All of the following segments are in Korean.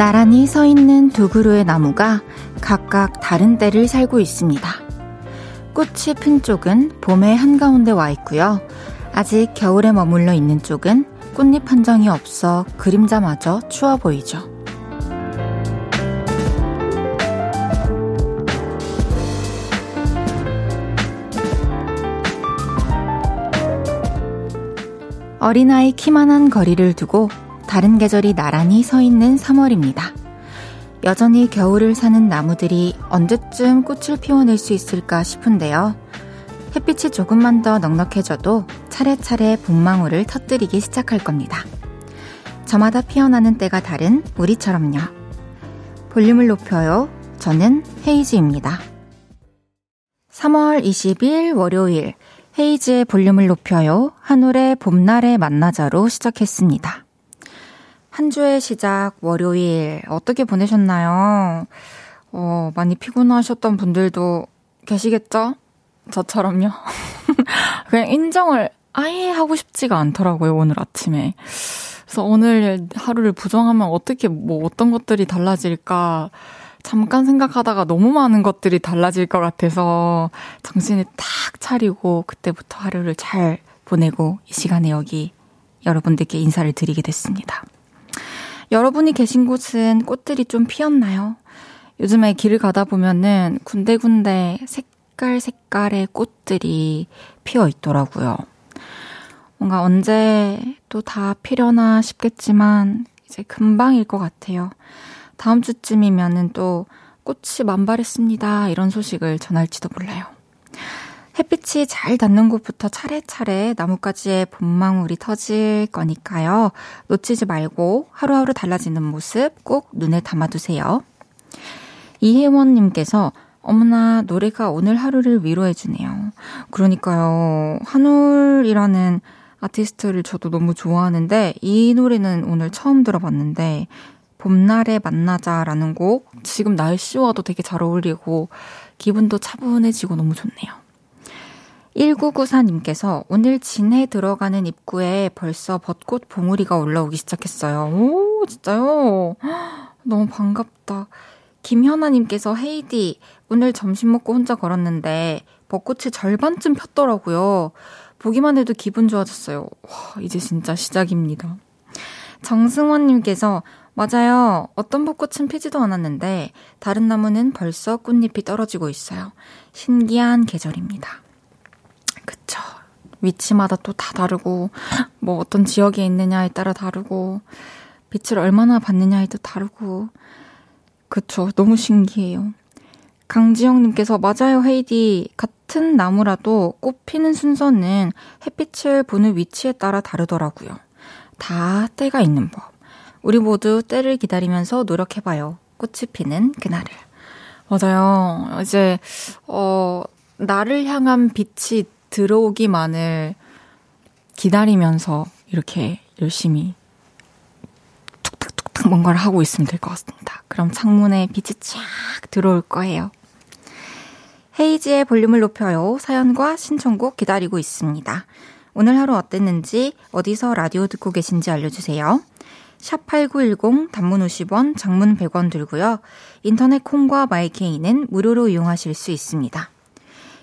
나란히 서 있는 두 그루의 나무가 각각 다른 때를 살고 있습니다. 꽃이 핀 쪽은 봄의 한가운데 와 있고요. 아직 겨울에 머물러 있는 쪽은 꽃잎 한 장이 없어 그림자마저 추워 보이죠. 어린아이 키만한 거리를 두고 다른 계절이 나란히 서 있는 3월입니다. 여전히 겨울을 사는 나무들이 언제쯤 꽃을 피워낼 수 있을까 싶은데요. 햇빛이 조금만 더 넉넉해져도 차례차례 봄망울을 터뜨리기 시작할 겁니다. 저마다 피어나는 때가 다른 우리처럼요. 볼륨을 높여요. 저는 헤이즈입니다. 3월 20일 월요일 헤이즈의 볼륨을 높여요. 한올의 봄날에 만나자로 시작했습니다. 한 주의 시작 월요일 어떻게 보내셨나요? 어, 많이 피곤하셨던 분들도 계시겠죠? 저처럼요. 그냥 인정을 아예 하고 싶지가 않더라고요, 오늘 아침에. 그래서 오늘 하루를 부정하면 어떻게, 뭐, 어떤 것들이 달라질까. 잠깐 생각하다가 너무 많은 것들이 달라질 것 같아서 정신을 탁 차리고 그때부터 하루를 잘 보내고 이 시간에 여기 여러분들께 인사를 드리게 됐습니다. 여러분이 계신 곳은 꽃들이 좀 피었나요? 요즘에 길을 가다 보면은 군데군데 색깔 색깔의 꽃들이 피어 있더라고요. 뭔가 언제 또 다 피려나 싶겠지만 이제 금방일 것 같아요. 다음 주쯤이면은 또 꽃이 만발했습니다. 이런 소식을 전할지도 몰라요. 햇빛이 잘 닿는 곳부터 차례차례 나뭇가지에 봄망울이 터질 거니까요. 놓치지 말고 하루하루 달라지는 모습 꼭 눈에 담아두세요. 이혜원님께서 어머나 노래가 오늘 하루를 위로해주네요. 그러니까요. 한울이라는 아티스트를 저도 너무 좋아하는데 이 노래는 오늘 처음 들어봤는데 봄날에 만나자라는 곡 지금 날씨와도 되게 잘 어울리고 기분도 차분해지고 너무 좋네요. 1994님께서 오늘 진해 들어가는 입구에 벌써 벚꽃 봉우리가 올라오기 시작했어요. 오, 진짜요? 너무 반갑다. 김현아님께서 헤이디, 오늘 점심 먹고 혼자 걸었는데 벚꽃이 절반쯤 폈더라고요. 보기만 해도 기분 좋아졌어요. 와, 이제 진짜 시작입니다. 정승원님께서 맞아요. 어떤 벚꽃은 피지도 않았는데 다른 나무는 벌써 꽃잎이 떨어지고 있어요. 신기한 계절입니다. 그쵸. 위치마다 또 다 다르고, 뭐 어떤 지역에 있느냐에 따라 다르고, 빛을 얼마나 받느냐에도 다르고, 그쵸. 너무 신기해요. 강지영님께서 맞아요, 헤이디. 같은 나무라도 꽃 피는 순서는 햇빛을 보는 위치에 따라 다르더라고요. 다 때가 있는 법. 우리 모두 때를 기다리면서 노력해봐요. 꽃이 피는 그날을. 맞아요. 이제, 어, 나를 향한 빛이 들어오기만을 기다리면서 이렇게 열심히 툭탁툭탁 뭔가를 하고 있으면 될 것 같습니다. 그럼 창문에 빛이 쫙 들어올 거예요. 헤이지의 볼륨을 높여요. 사연과 신청곡 기다리고 있습니다. 오늘 하루 어땠는지 어디서 라디오 듣고 계신지 알려주세요. 샵8910 단문 50원, 장문 100원 들고요. 인터넷 콩과 마이케이는 무료로 이용하실 수 있습니다.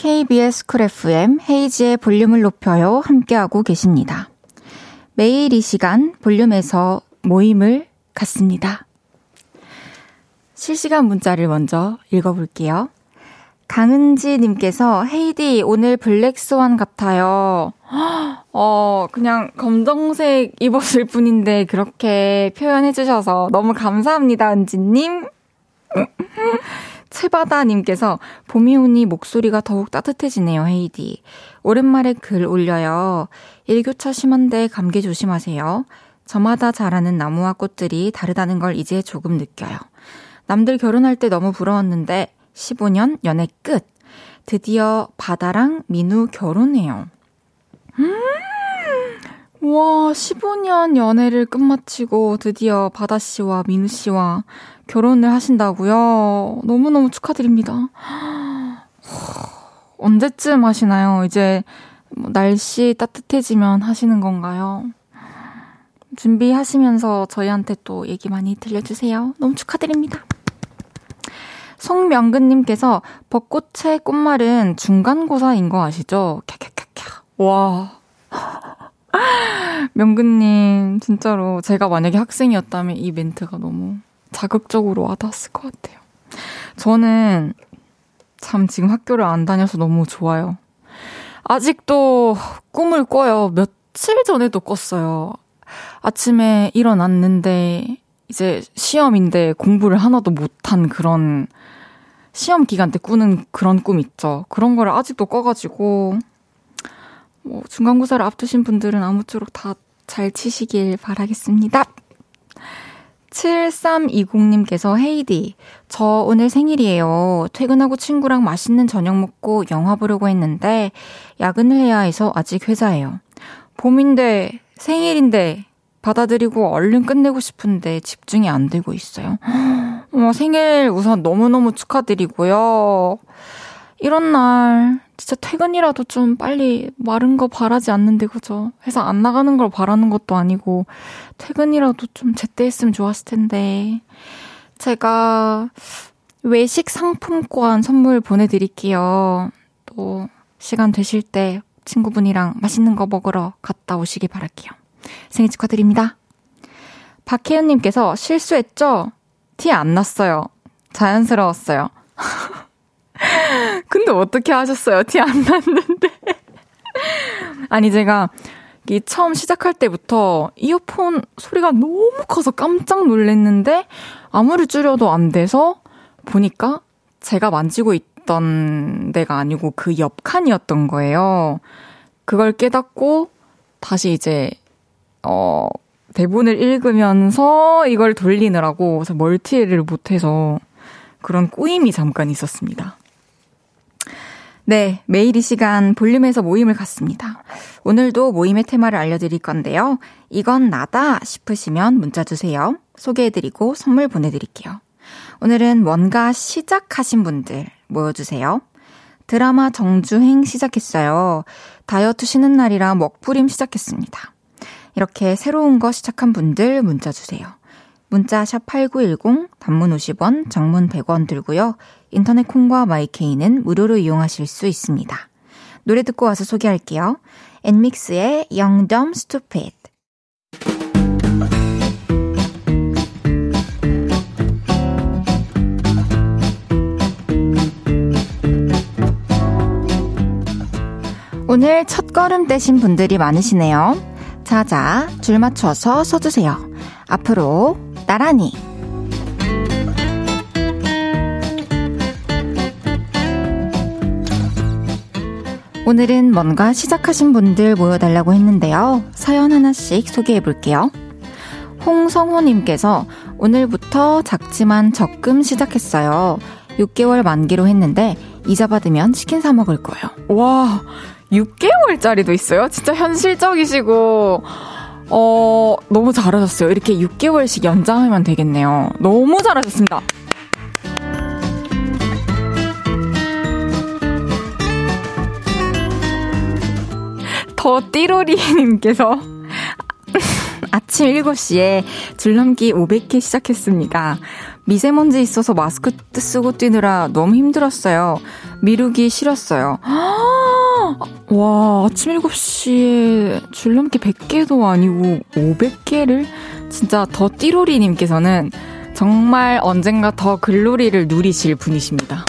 KBS 쿨 FM 헤이지의 볼륨을 높여요 함께하고 계십니다. 매일 이 시간 볼륨에서 모임을 갖습니다. 실시간 문자를 먼저 읽어볼게요. 강은지님께서 헤이디 오늘 블랙스완 같아요. 어 그냥 검정색 입었을 뿐인데 그렇게 표현해주셔서 너무 감사합니다 은지님. 채 해바다님께서 봄이 오니 목소리가 더욱 따뜻해지네요, 헤이디. 오랜만에 글 올려요. 일교차 심한데 감기 조심하세요. 저마다 자라는 나무와 꽃들이 다르다는 걸 이제 조금 느껴요. 남들 결혼할 때 너무 부러웠는데 15년 연애 끝. 드디어 바다랑 민우 결혼해요. 음! 와, 15년 연애를 끝마치고 드디어 바다 씨와 민우 씨와 결혼을 하신다고요? 너무너무 축하드립니다. 언제쯤 하시나요? 이제 뭐 날씨 따뜻해지면 하시는 건가요? 준비하시면서 저희한테 또 얘기 많이 들려주세요. 너무 축하드립니다. 송명근님께서 벚꽃의 꽃말은 중간고사인 거 아시죠? 캬캬캬캬. 와. 명근님, 진짜로 제가 만약에 학생이었다면 이 멘트가 너무 자극적으로 와닿았을 것 같아요. 저는 참 지금 학교를 안 다녀서 너무 좋아요. 아직도 꿈을 꿔요. 며칠 전에도 꿨어요. 아침에 일어났는데 이제 시험인데 공부를 하나도 못한 그런 시험 기간 때 꾸는 그런 꿈 있죠. 그런 거를 아직도 꿔가지고 뭐 중간고사를 앞두신 분들은 아무쪼록 다 잘 치시길 바라겠습니다. 7320님께서 헤이디, 저 오늘 생일이에요. 퇴근하고 친구랑 맛있는 저녁 먹고 영화 보려고 했는데 야근을 해야 해서 아직 회사예요. 봄인데 생일인데 받아들이고 얼른 끝내고 싶은데 집중이 안 되고 있어요. 어, 생일 우선 너무너무 축하드리고요. 이런 날 진짜 퇴근이라도 좀 빨리 마른 거 바라지 않는데 그죠? 회사 안 나가는 걸 바라는 것도 아니고 퇴근이라도 좀 제때 했으면 좋았을 텐데 제가 외식 상품권 선물 보내드릴게요. 또 시간 되실 때 친구분이랑 맛있는 거 먹으러 갔다 오시기 바랄게요. 생일 축하드립니다. 박혜연님께서 실수했죠? 티 안 났어요. 자연스러웠어요. 근데 어떻게 하셨어요? 티 안 났는데. 아니, 제가 이 처음 시작할 때부터 이어폰 소리가 너무 커서 깜짝 놀랐는데 아무리 줄여도 안 돼서 보니까 제가 만지고 있던 데가 아니고 그 옆 칸이었던 거예요. 그걸 깨닫고 다시 이제 어 대본을 읽으면서 이걸 돌리느라고 멀티를 못해서 그런 꼬임이 잠깐 있었습니다. 네, 매일 이 시간 볼륨에서 모임을 갖습니다. 오늘도 모임의 테마를 알려드릴 건데요. 이건 나다 싶으시면 문자 주세요. 소개해드리고 선물 보내드릴게요. 오늘은 뭔가 시작하신 분들 모여주세요. 드라마 정주행 시작했어요. 다이어트 쉬는 날이라 먹부림 시작했습니다. 이렇게 새로운 거 시작한 분들 문자 주세요. 문자 샵 8910, 단문 50원, 장문 100원 들고요. 인터넷 콩과 마이케이는 무료로 이용하실 수 있습니다. 노래 듣고 와서 소개할게요. 엔믹스의 Young Dumb Stupid. 오늘 첫 걸음 떼신 분들이 많으시네요. 자자, 줄 맞춰서 서주세요. 앞으로 나란히. 오늘은 뭔가 시작하신 분들 모여달라고 했는데요. 사연 하나씩 소개해 볼게요. 홍성호님께서 오늘부터 작지만 적금 시작했어요. 6개월 만기로 했는데 이자 받으면 치킨 사 먹을 거예요. 와, 6개월짜리도 있어요? 진짜 현실적이시고, 어, 너무 잘하셨어요. 이렇게 6개월씩 연장하면 되겠네요. 너무 잘하셨습니다. 더 띠로리님께서 아침 7시에 줄넘기 500개 시작했습니다. 미세먼지 있어서 마스크 쓰고 뛰느라 너무 힘들었어요. 미루기 싫었어요. 와, 아침 7시에 줄넘기 100개도 아니고 500개를? 진짜 더 띠로리님께서는 정말 언젠가 더 글로리를 누리실 분이십니다.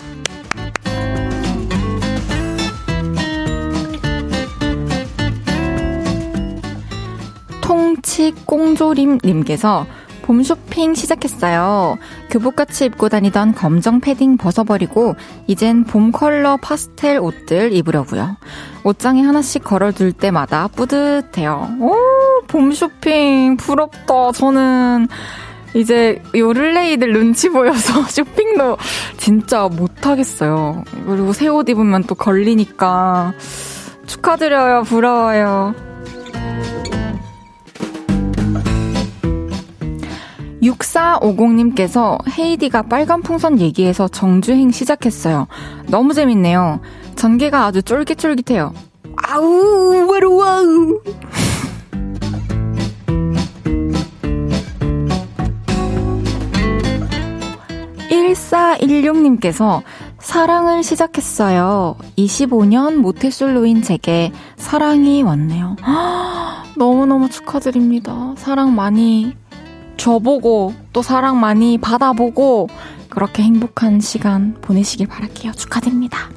통치 꽁조림님께서 봄 쇼핑 시작했어요. 교복같이 입고 다니던 검정 패딩 벗어버리고 이젠 봄 컬러 파스텔 옷들 입으려고요. 옷장에 하나씩 걸어둘 때마다 뿌듯해요. 오, 봄 쇼핑 부럽다. 저는 이제 요를레이들 눈치 보여서 쇼핑도 진짜 못하겠어요. 그리고 새 옷 입으면 또 걸리니까 축하드려요. 부러워요. 6450님께서 헤이디가 빨간 풍선 얘기해서 정주행 시작했어요. 너무 재밌네요. 전개가 아주 쫄깃쫄깃해요. 아우, 외로워! 1416님께서 사랑을 시작했어요. 25년 모태솔로인 제게 사랑이 왔네요. 너무너무 축하드립니다. 사랑 많이 줘보고 또 사랑 많이 받아보고 그렇게 행복한 시간 보내시길 바랄게요. 축하드립니다.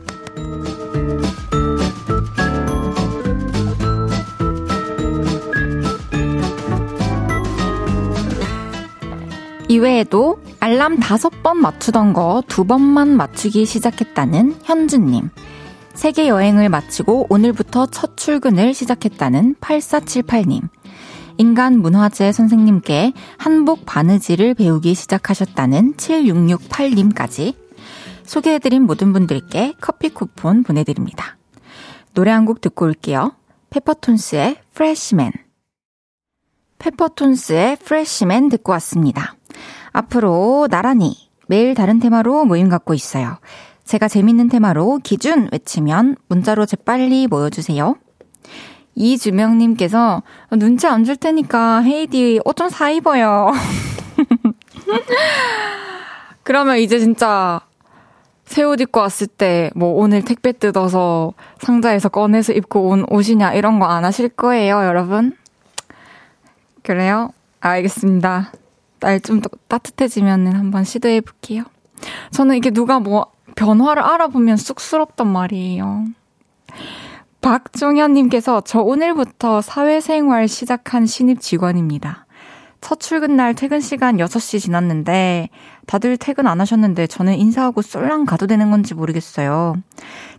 이외에도 알람 다섯 번 맞추던 거 두 번만 맞추기 시작했다는 현주님. 세계 여행을 마치고 오늘부터 첫 출근을 시작했다는 8478님. 인간 문화재 선생님께 한복 바느질을 배우기 시작하셨다는 7668님까지 소개해드린 모든 분들께 커피 쿠폰 보내드립니다. 노래 한 곡 듣고 올게요. 페퍼톤스의 프레시맨. 페퍼톤스의 프레시맨 듣고 왔습니다. 앞으로 나란히 매일 다른 테마로 모임 갖고 있어요. 제가 재밌는 테마로 기준 외치면 문자로 재빨리 모여주세요. 이주명님께서 눈치 안 줄 테니까 헤이디 옷 좀 사 입어요. 그러면 이제 진짜 새 옷 입고 왔을 때 뭐 오늘 택배 뜯어서 상자에서 꺼내서 입고 온 옷이냐 이런 거 안 하실 거예요, 여러분? 그래요? 알겠습니다. 날 좀 따뜻해지면 한번 시도해 볼게요. 저는 이게 누가 뭐 변화를 알아보면 쑥스럽단 말이에요. 박종현님께서 저 오늘부터 사회생활 시작한 신입 직원입니다. 첫 출근 날 퇴근 시간 6시 지났는데 다들 퇴근 안 하셨는데 저는 인사하고 쏠랑 가도 되는 건지 모르겠어요.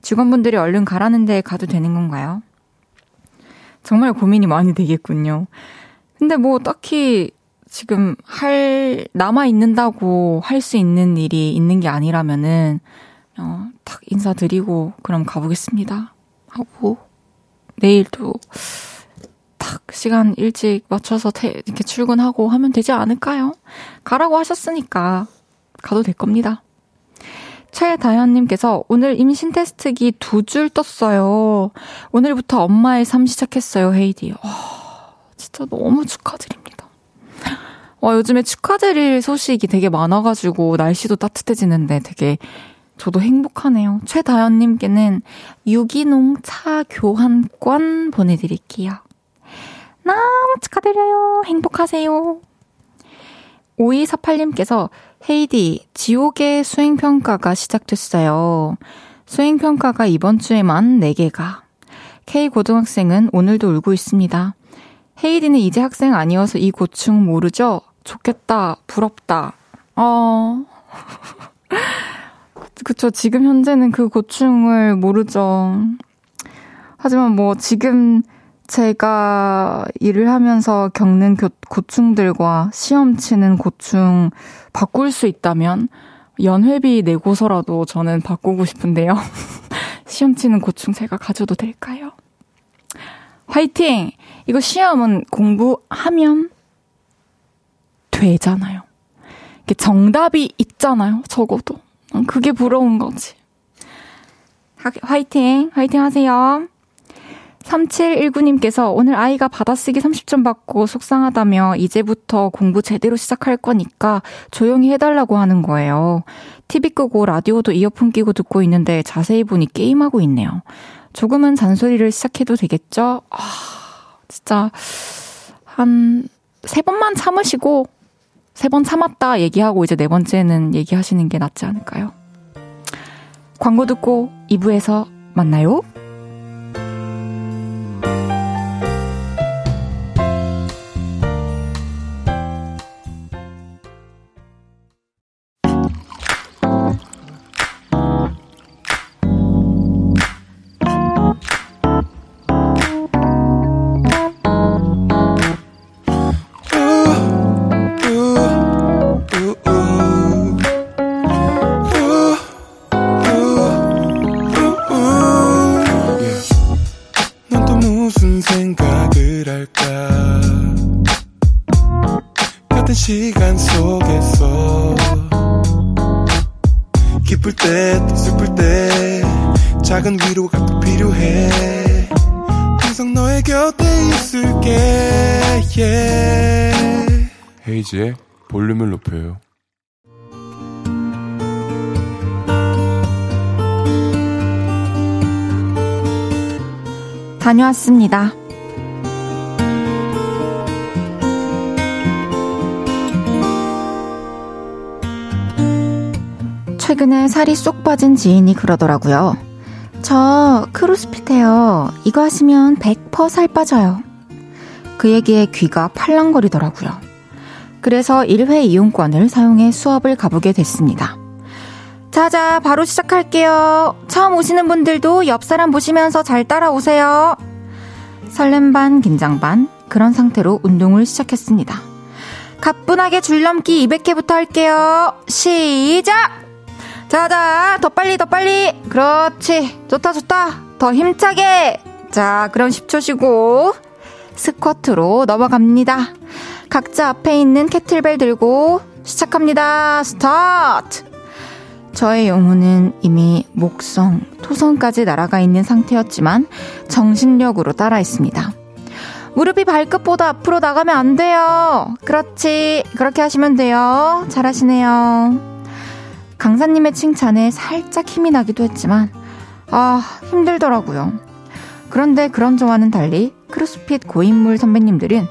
직원분들이 얼른 가라는데 가도 되는 건가요? 정말 고민이 많이 되겠군요. 근데 뭐 딱히 지금 할, 남아 있는다고 할 수 있는 일이 있는 게 아니라면은, 어, 딱 인사드리고 그럼 가보겠습니다. 하고 내일도 딱 시간 일찍 맞춰서 태, 이렇게 출근하고 하면 되지 않을까요? 가라고 하셨으니까 가도 될 겁니다. 최다현님께서 오늘 임신 테스트기 두 줄 떴어요. 오늘부터 엄마의 삶 시작했어요, 헤이디. 와, 진짜 너무 축하드립니다. 와, 요즘에 축하드릴 소식이 되게 많아가지고 날씨도 따뜻해지는데 되게 저도 행복하네요. 최다연님께는 유기농 차 교환권 보내드릴게요. 너무 축하드려요. 행복하세요. 5248님께서 헤이디, 지옥의 수행평가가 시작됐어요. 수행평가가 이번 주에만 4개가. K고등학생은 오늘도 울고 있습니다. 헤이디는 이제 학생 아니어서 이 고충 모르죠? 좋겠다, 부럽다. 어. 그쵸. 지금 현재는 그 고충을 모르죠. 하지만 뭐 지금 제가 일을 하면서 겪는 고충들과 시험 치는 고충 바꿀 수 있다면 연회비 내고서라도 저는 바꾸고 싶은데요. 시험 치는 고충 제가 가져도 될까요? 화이팅! 이거 시험은 공부하면 되잖아요. 정답이 있잖아요, 적어도. 그게 부러운 거지. 화이팅! 화이팅 하세요. 3719님께서 오늘 아이가 받아쓰기 30점 받고 속상하다며 이제부터 공부 제대로 시작할 거니까 조용히 해달라고 하는 거예요. TV 끄고 라디오도 이어폰 끼고 듣고 있는데 자세히 보니 게임하고 있네요. 조금은 잔소리를 시작해도 되겠죠? 아, 진짜 한 세 번만 참으시고 세 번 참았다 얘기하고 이제 네 번째는 얘기하시는 게 낫지 않을까요? 광고 듣고 2부에서 만나요. 다녀왔습니다. 최근에 살이 쏙 빠진 지인이 그러더라고요. 저 크로스핏 해요. 이거 하시면 100%살 빠져요. 그 얘기에 귀가 팔랑거리더라고요. 그래서 1회 이용권을 사용해 수업을 가보게 됐습니다. 자자, 바로 시작할게요. 처음 오시는 분들도 옆 사람 보시면서 잘 따라오세요. 설렘 반, 긴장 반, 그런 상태로 운동을 시작했습니다. 가뿐하게 줄넘기 200회부터 할게요. 시작! 자자, 더 빨리, 더 빨리. 그렇지. 좋다, 좋다. 더 힘차게. 자, 그럼 10초 쉬고. 스쿼트로 넘어갑니다. 각자 앞에 있는 캐틀벨 들고 시작합니다. 스타트! 저의 영혼은 이미 목성, 토성까지 날아가 있는 상태였지만 정신력으로 따라했습니다. 무릎이 발끝보다 앞으로 나가면 안 돼요. 그렇지. 그렇게 하시면 돼요. 잘하시네요. 강사님의 칭찬에 살짝 힘이 나기도 했지만, 아, 힘들더라고요. 그런데 그런 저와는 달리 크로스핏 고인물 선배님들은,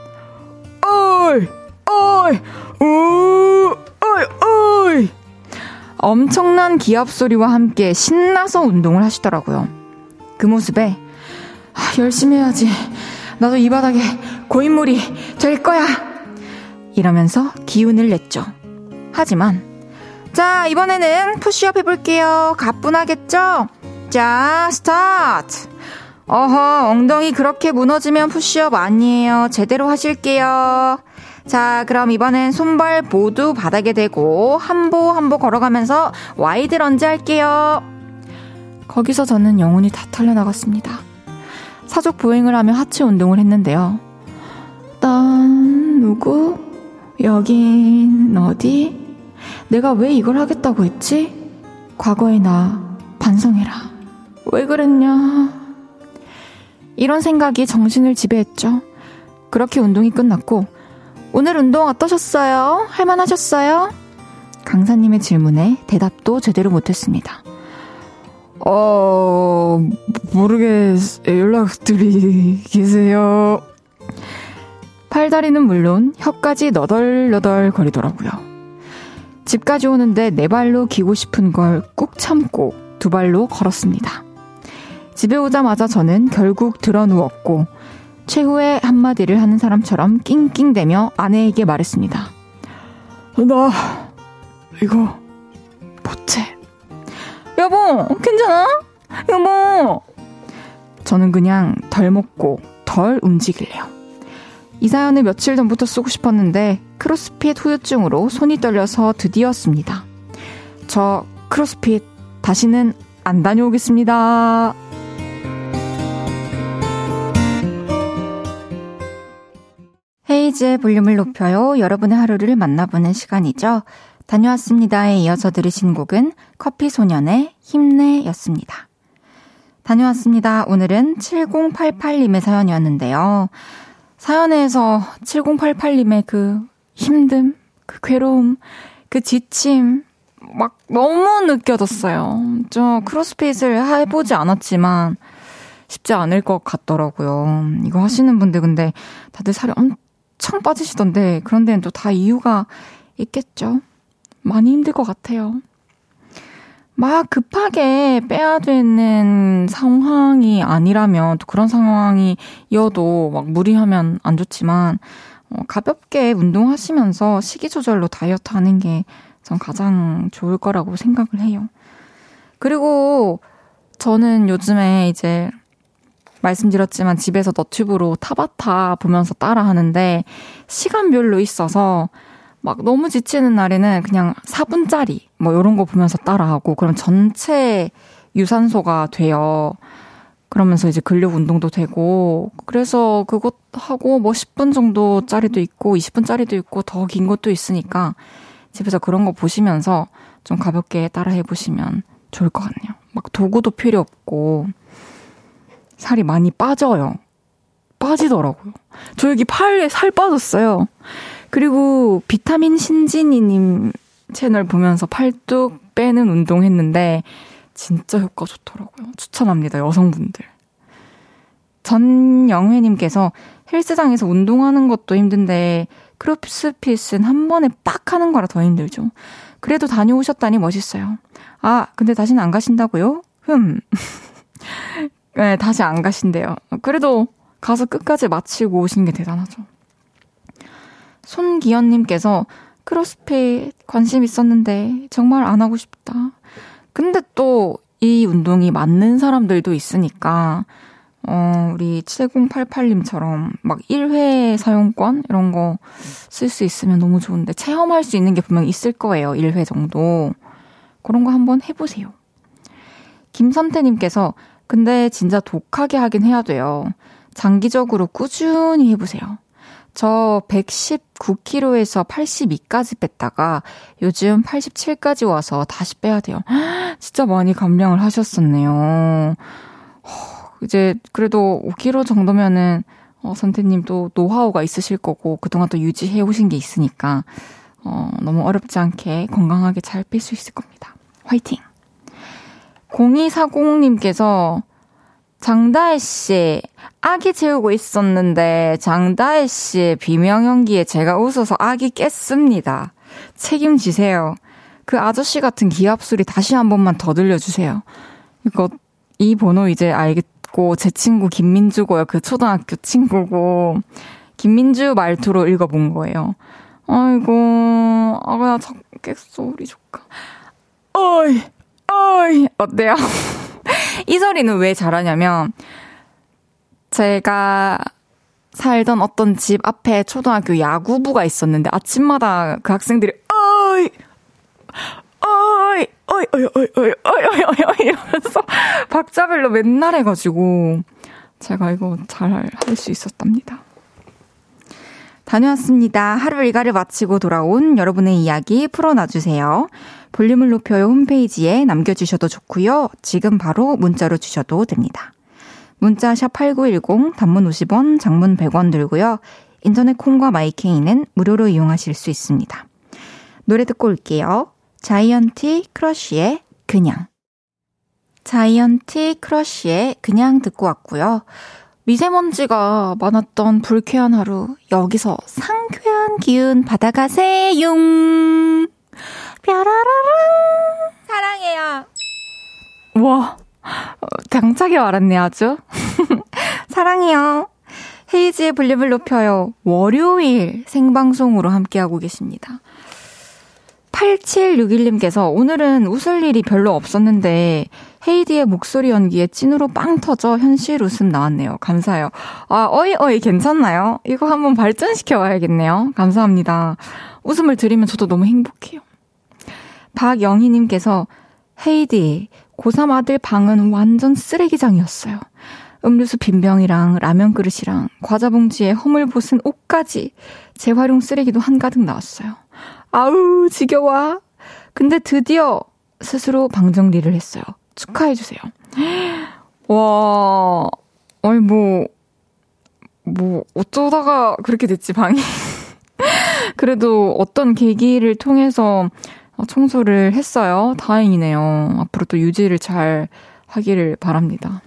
어이! 어이! 우! 어이! 어이! 엄청난 기합 소리와 함께 신나서 운동을 하시더라고요. 그 모습에, 아, 열심히 해야지. 나도 이 바닥에 고인물이 될 거야! 이러면서 기운을 냈죠. 하지만, 자, 이번에는 푸쉬업 해볼게요. 가뿐하겠죠? 자, 스타트! 어허, 엉덩이 그렇게 무너지면 푸쉬업 아니에요. 제대로 하실게요. 자, 그럼 이번엔 손발 모두 바닥에 대고 한보 한보 걸어가면서 wide lunge 할게요. 거기서 저는 영혼이 다 털려나갔습니다. 사족 보행을 하며 하체 운동을 했는데요. 난 누구? 여긴 어디? 내가 왜 이걸 하겠다고 했지? 과거의 나 반성해라. 왜 그랬냐? 이런 생각이 정신을 지배했죠. 그렇게 운동이 끝났고, 오늘 운동 어떠셨어요? 할만하셨어요? 강사님의 질문에 대답도 제대로 못했습니다. 어, 모르겠, 연락드리계세요. 팔다리는 물론 혀까지 너덜너덜 거리더라고요. 집까지 오는데 네 발로 기고 싶은 걸 꾹 참고 두 발로 걸었습니다. 집에 오자마자 저는 결국 들어 누웠고 최후의 한마디를 하는 사람처럼 낑낑대며 아내에게 말했습니다. 나 이거 못해. 여보, 괜찮아? 여보. 저는 그냥 덜 먹고 덜 움직일래요. 이 사연을 며칠 전부터 쓰고 싶었는데 크로스핏 후유증으로 손이 떨려서 드디어 씁니다. 저 크로스핏 다시는 안 다녀오겠습니다. 헤이즈의 볼륨을 높여요. 여러분의 하루를 만나보는 시간이죠. 다녀왔습니다에 이어서 들으신 곡은 커피소년의 힘내 였습니다. 다녀왔습니다. 오늘은 7088님의 사연이었는데요. 사연에서 7088님의 그 힘듦, 그 괴로움, 그 지침, 막 너무 느껴졌어요. 저 크로스핏을 해보지 않았지만 쉽지 않을 것 같더라고요. 이거 하시는 분들 근데 다들 살이 엄청 빠지시던데 그런 데는 또 다 이유가 있겠죠. 많이 힘들 것 같아요. 막 급하게 빼야 되는 상황이 아니라면 또 그런 상황이어도 막 무리하면 안 좋지만 어, 가볍게 운동하시면서 식이 조절로 다이어트 하는 게 전 가장 좋을 거라고 생각을 해요. 그리고 저는 요즘에 이제 말씀드렸지만 집에서 너튜브로 타바타 보면서 따라 하는데 시간별로 있어서 막 너무 지치는 날에는 그냥 4분짜리 뭐 이런 거 보면서 따라하고 그럼 전체 유산소가 돼요. 그러면서 이제 근력 운동도 되고 그래서 그것 하고 뭐 10분 정도 짜리도 있고 20분 짜리도 있고 더 긴 것도 있으니까 집에서 그런 거 보시면서 좀 가볍게 따라해 보시면 좋을 것 같네요. 막 도구도 필요 없고, 살이 많이 빠져요. 빠지더라고요. 저 여기 팔에 살 빠졌어요. 그리고 비타민 신진이님 채널 보면서 팔뚝 빼는 운동 했는데, 진짜 효과 좋더라고요. 추천합니다, 여성분들. 전영회님께서 헬스장에서 운동하는 것도 힘든데 크롭스핏은 한 번에 빡 하는 거라 더 힘들죠. 그래도 다녀오셨다니 멋있어요. 아, 근데 다시는 안 가신다고요? 흠. 네, 다시 안 가신대요. 그래도 가서 끝까지 마치고 오신 게 대단하죠. 손기현님께서 크로스핏 관심 있었는데 정말 안 하고 싶다. 근데 또 이 운동이 맞는 사람들도 있으니까 어, 우리 7088님처럼 막 1회 사용권 이런 거 쓸 수 있으면 너무 좋은데 체험할 수 있는 게 분명 있을 거예요. 1회 정도. 그런 거 한번 해보세요. 김선태님께서 근데 진짜 독하게 하긴 해야 돼요. 장기적으로 꾸준히 해보세요. 저 119kg에서 82까지 뺐다가 요즘 87까지 와서 다시 빼야 돼요. 진짜 많이 감량을 하셨었네요. 이제 그래도 5kg 정도면은 어, 선태님 또 노하우가 있으실 거고 그동안 또 유지해 오신 게 있으니까 어, 너무 어렵지 않게 건강하게 잘 뺄 수 있을 겁니다. 화이팅! 0240님께서 장다혜 씨, 아기 재우고 있었는데 장다혜 씨의 비명 연기에 제가 웃어서 아기 깼습니다. 책임지세요. 그 아저씨 같은 기합 소리 다시 한 번만 더 들려주세요. 이거 이 번호 이제 알겠 있고 제 친구 김민주고요. 그 초등학교 친구고 김민주 말투로 읽어본 거예요. 아이고 아가야 작겠어 우리 조카. 어이 어이 어때요? 이 소리는 왜 잘하냐면 제가 살던 어떤 집 앞에 초등학교 야구부가 있었는데 아침마다 그 학생들이 어이 어이, 어이, 어이, 어이, 어이, 어이, 어이, 어이, 어이, 이러면서 박자별로 맨날 해가지고 제가 이거 잘 할 수 있었답니다. 다녀왔습니다. 하루 일과를 마치고 돌아온 여러분의 이야기 풀어놔주세요. 볼륨을 높여요 홈페이지에 남겨주셔도 좋고요. 지금 바로 문자로 주셔도 됩니다. 문자 샵 8910 단문 50원, 장문 100원 들고요. 인터넷 콩과 마이케이는 무료로 이용하실 수 있습니다. 노래 듣고 올게요. 자이언티 크러쉬의 그냥. 자이언티 크러쉬의 그냥 듣고 왔고요. 미세먼지가 많았던 불쾌한 하루, 여기서 상쾌한 기운 받아가세요. 뾰라라랑. 사랑해요. 와, 당차게 말았네, 아주. 사랑해요. 헤이즈의 볼륨을 높여요. 월요일 생방송으로 함께하고 계십니다. 8761님께서 오늘은 웃을 일이 별로 없었는데 헤이디의 목소리 연기에 찐으로 빵 터져 현실 웃음 나왔네요. 감사해요. 아, 어이, 어이, 괜찮나요? 이거 한번 발전시켜 봐야겠네요. 감사합니다. 웃음을 드리면 저도 너무 행복해요. 박영희님께서 헤이디, 고3 아들 방은 완전 쓰레기장이었어요. 음료수 빈병이랑 라면 그릇이랑 과자 봉지에 허물 벗은 옷까지 재활용 쓰레기도 한가득 나왔어요. 아우, 지겨워. 근데 드디어 스스로 방 정리를 했어요. 축하해주세요. 와, 아니, 뭐, 뭐, 어쩌다가 그렇게 됐지, 방이. 그래도 어떤 계기를 통해서 청소를 했어요. 다행이네요. 앞으로 또 유지를 잘 하기를 바랍니다.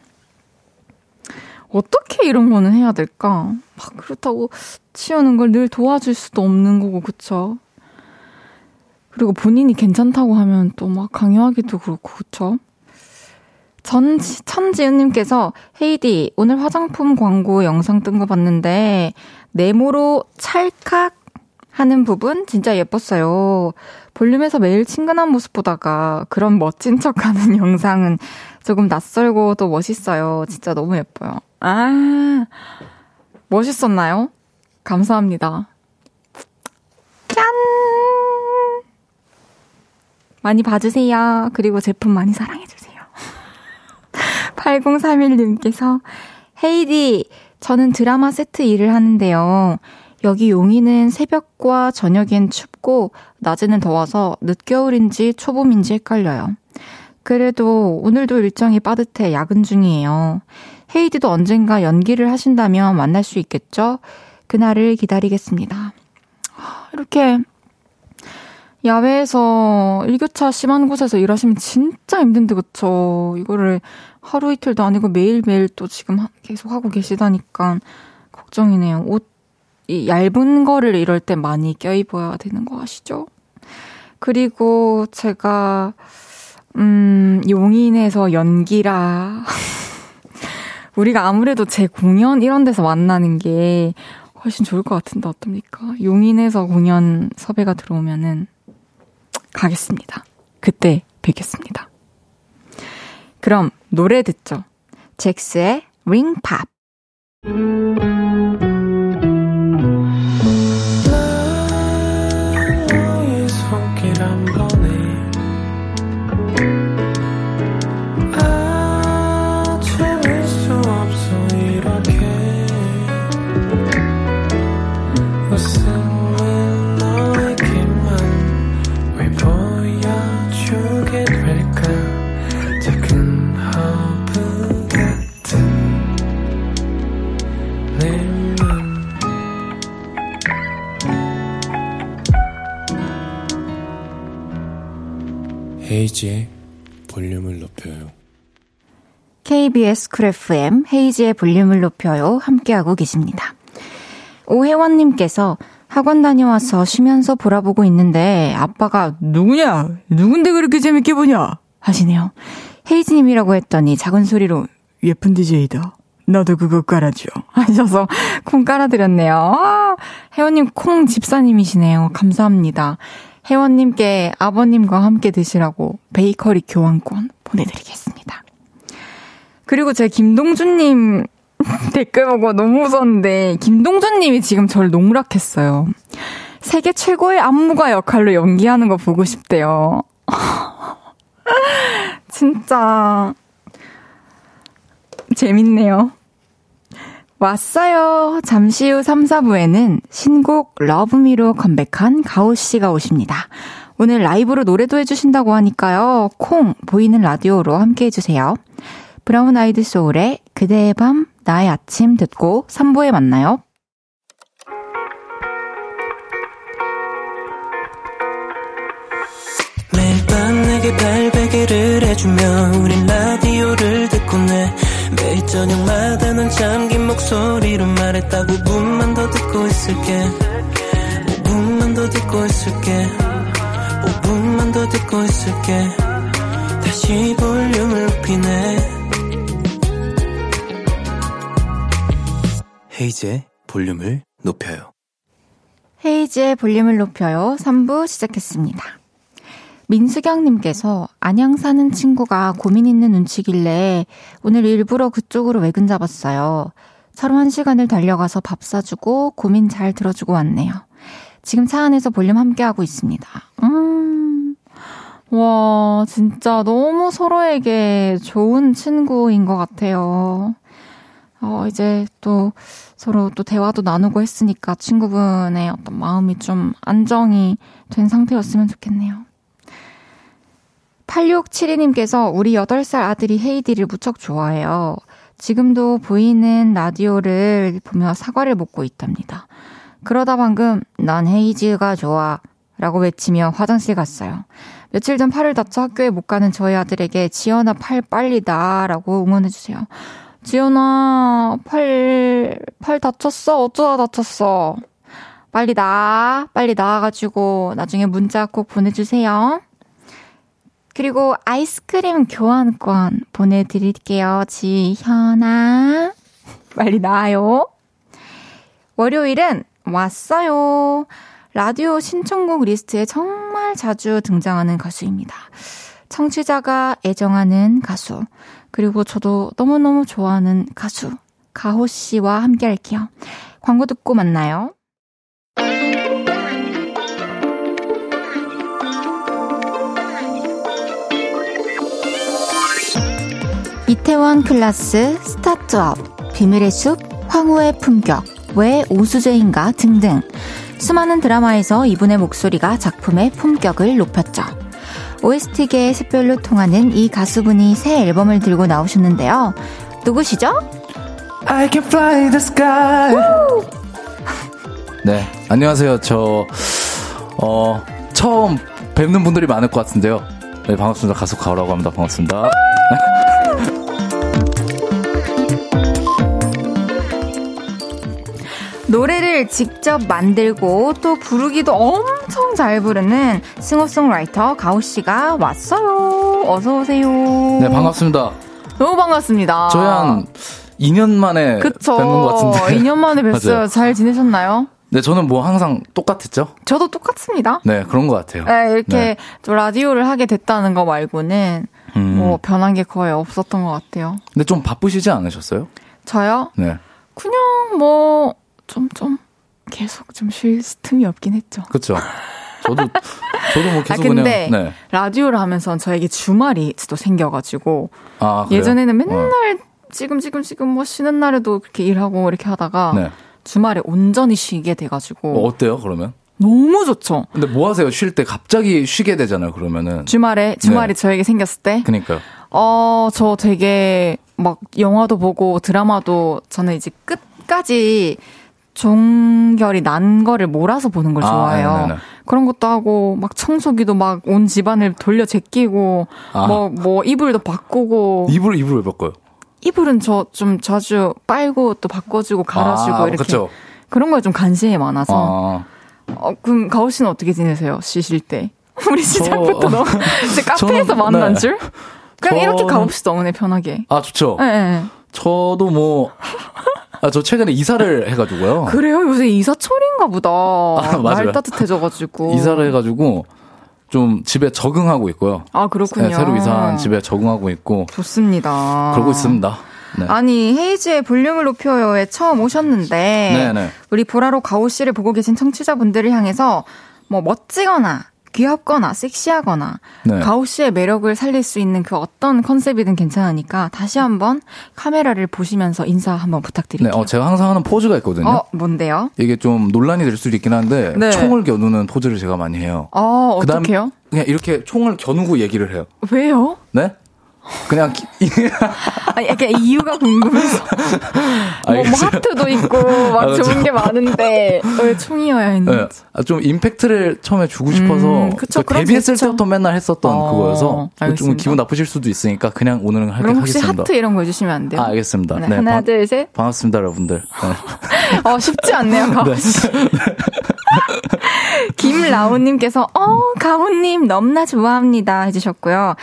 어떻게 이런 거는 해야 될까? 막 그렇다고 치우는 걸 늘 도와줄 수도 없는 거고, 그쵸? 그리고 본인이 괜찮다고 하면 또 막 강요하기도 그렇고, 그쵸? 전, 천지은님께서, 헤이디, 오늘 화장품 광고 영상 뜬 거 봤는데, 네모로 찰칵 하는 부분 진짜 예뻤어요. 볼륨에서 매일 친근한 모습 보다가 그런 멋진 척 하는 영상은 조금 낯설고 또 멋있어요. 진짜 너무 예뻐요. 아, 멋있었나요? 감사합니다. 많이 봐주세요. 그리고 제품 많이 사랑해주세요. 8031님께서, 헤이디, 저는 드라마 세트 일을 하는데요. 여기 용인은 새벽과 저녁엔 춥고, 낮에는 더워서 늦겨울인지 초봄인지 헷갈려요. 그래도 오늘도 일정이 빠듯해 야근 중이에요. 헤이디도 언젠가 연기를 하신다면 만날 수 있겠죠? 그날을 기다리겠습니다. 이렇게 야외에서 일교차 심한 곳에서 일하시면 진짜 힘든데, 그쵸? 이거를 하루 이틀도 아니고 매일매일 또 지금 계속 하고 계시다니까 걱정이네요. 옷, 이 얇은 거를 이럴 때 많이 껴입어야 되는 거 아시죠? 그리고 제가, 음, 용인에서 연기라. 우리가 아무래도 제 공연 이런 데서 만나는 게 훨씬 좋을 것 같은데 어떻습니까? 용인에서 공연 섭외가 들어오면은 가겠습니다. 그때 뵙겠습니다. 그럼 노래 듣죠. 잭스의 링팝. KBS 쿨 FM 헤이즈의 볼륨을 높여요. 함께하고 계십니다. 오혜원님께서 학원 다녀와서 쉬면서 보라보고 있는데 아빠가 누구냐? 누군데 그렇게 재밌게 보냐? 하시네요. 헤이즈님이라고 했더니 작은 소리로 예쁜 DJ다. 너도 그거 깔아줘. 하셔서 콩 깔아드렸네요. 아, 혜원님 콩 집사님이시네요. 감사합니다. 혜원님께 아버님과 함께 드시라고 베이커리 교환권 보내드리겠습니다. 그리고 제 김동준님 댓글 보고 너무 웃었는데, 김동준님이 지금 저를 농락했어요. 세계 최고의 안무가 역할로 연기하는 거 보고 싶대요. 진짜, 재밌네요. 왔어요. 잠시 후 3, 4부에는 신곡 러브미로 컴백한 가오씨가 오십니다. 오늘 라이브로 노래도 해주신다고 하니까요. 콩, 보이는 라디오로 함께 해주세요. 브라운 아이드 소울의 그대의 밤, 나의 아침 듣고 3부에 만나요. 매일 밤 내게 발베개를 해주며 우린 라디오를 듣고 내 매일 저녁마다 넌 잠긴 목소리로 말했다 5분만 더 듣고 있을게. 5분만 더 듣고 있을게. 5분만 더 듣고 있을게. 다시 볼륨을 높이네 헤이즈의 볼륨을 높여요 헤이즈의 볼륨을 높여요 3부 시작했습니다 민수경님께서 안양 사는 친구가 고민 있는 눈치길래 오늘 일부러 그쪽으로 외근 잡았어요. 차로 한 시간을 달려가서 밥 사주고 고민 잘 들어주고 왔네요. 지금 차 안에서 볼륨 함께하고 있습니다. 음, 와, 진짜 너무 서로에게 좋은 친구인 것 같아요. 어, 이제 또 서로 또 대화도 나누고 했으니까 친구분의 어떤 마음이 좀 안정이 된 상태였으면 좋겠네요. 8672님께서 우리 8살 아들이 헤이디를 무척 좋아해요. 지금도 보이는 라디오를 보며 사과를 먹고 있답니다. 그러다 방금 난 헤이즈가 좋아 라고 외치며 화장실 갔어요. 며칠 전 팔을 다쳐 학교에 못 가는 저희 아들에게 지연아 팔 빨리 나 라고 응원해주세요. 지연아 팔, 팔 다쳤어? 어쩌다 다쳤어? 빨리 나, 빨리 나와가지고 나중에 문자 꼭 보내주세요. 그리고 아이스크림 교환권 보내드릴게요. 지현아. 빨리 나와요. 월요일은 왔어요. 라디오 신청곡 리스트에 정말 자주 등장하는 가수입니다. 청취자가 애정하는 가수. 그리고 저도 너무너무 좋아하는 가수. 가호 씨와 함께 할게요. 광고 듣고 만나요. 이태원 클라스, 스타트업, 비밀의 숲, 황후의 품격, 왜 오수재인가 등등 수많은 드라마에서 이분의 목소리가 작품의 품격을 높였죠. OST계의 샛별로 통하는 이 가수분이 새 앨범을 들고 나오셨는데요. 누구시죠? I can fly the sky. 네, 안녕하세요. 저, 어, 처음 뵙는 분들이 많을 것 같은데요. 네, 반갑습니다. 가수 가오라고 합니다. 반갑습니다. 노래를 직접 만들고 또 부르기도 엄청 잘 부르는 싱어송라이터 가오 씨가 왔어요. 어서 오세요. 네, 반갑습니다. 너무 반갑습니다. 저희 한 2년 만에 그쵸. 뵙는 것 같은데. 2년 만에 뵀어요. 잘 지내셨나요? 네, 저는 뭐 항상 똑같았죠? 저도 똑같습니다. 네, 그런 것 같아요. 네, 이렇게 네. 좀 라디오를 하게 됐다는 거 말고는 음. 뭐 변한 게 거의 없었던 것 같아요. 근데 좀 바쁘시지 않으셨어요? 저요? 네. 그냥 뭐 좀 좀 계속 좀 쉴 틈이 없긴 했죠. 그쵸. 저도, 저도 뭐 계속 아 근데 그냥. 네. 라디오를 하면서 저에게 주말이 또 생겨가지고 아? 예전에는 어. 맨날 지금 지금 지금 뭐 쉬는 날에도 그렇게 일하고 이렇게 하다가 네. 주말에 온전히 쉬게 돼가지고 어, 어때요, 그러면? 너무 좋죠. 근데 뭐 하세요? 쉴 때 갑자기 쉬게 되잖아요, 그러면은. 주말에 주말이 네. 저에게 생겼을 때 그니까요. 어, 저 되게 막 영화도 보고 드라마도 저는 이제 끝까지 종결이 난 거를 몰아서 보는 걸 아, 좋아해요. 네네네. 그런 것도 하고 막 청소기도 막 온 집안을 돌려 제끼고 아. 뭐뭐 이불도 바꾸고 이불, 이불 왜 바꿔요? 이불은 저 좀 자주 빨고 또 바꿔주고 갈아주고 아, 이렇게 그쵸. 그런 거에 좀 관심이 많아서 아, 어, 그럼 가오 씨는 어떻게 지내세요? 쉬실 때? 우리 시작부터 저- 너무 카페에서 저는- 만난 네. 줄? 그냥 이렇게 저는- 가봅시다 오늘 편하게. 아, 좋죠. 예, 예. 저도 뭐, 아, 저 최근에 이사를 해가지고요. 그래요? 요새 이사철인가 보다. 아, 맞아요. 날 따뜻해져가지고. 이사를 해가지고 좀 집에 적응하고 있고요. 아, 그렇군요. 네, 새로 이사한 집에 적응하고 있고 좋습니다. 그러고 있습니다. 네. 아니, 헤이즈의 볼륨을 높여요에 처음 오셨는데. 네네. 우리 보라로 가오 씨를 보고 계신 청취자분들을 향해서 뭐 멋지거나 귀엽거나 섹시하거나 네. 가오 씨의 매력을 살릴 수 있는 그 어떤 컨셉이든 괜찮으니까 다시 한번 카메라를 보시면서 인사 한번 네, 부탁드릴게요. 어, 제가 항상 하는 포즈가 있거든요. 어, 뭔데요? 이게 좀 논란이 될 수도 있긴 한데 네. 총을 겨누는 포즈를 제가 많이 해요. 어, 어떡해요? 그냥 이렇게 총을 겨누고 얘기를 해요. 왜요? 네? 그냥 기- 아니, 약간 이유가 궁금해서. 뭐, 뭐. 하트도 있고 막 아. 좋은 게 많은데 왜 총이어야 했는지. 네. 아, 좀 임팩트를 처음에 주고 싶어서 음, 그쵸, 그 데뷔했을 제스처. 때부터 맨날 했었던 어, 그거여서 좀 알겠습니다. 기분 나쁘실 수도 있으니까 그냥 오늘은 하게 그럼 혹시 하겠습니다. 하트 이런 거 해주시면 안 돼요? 아, 알겠습니다. 네, 네, 하나, 반- 둘, 셋. 반갑습니다, 여러분들. 네. 어, 쉽지 않네요, 가오 씨. 김라온님께서, 어, 가오님 너무나 좋아합니다. 해주셨고요.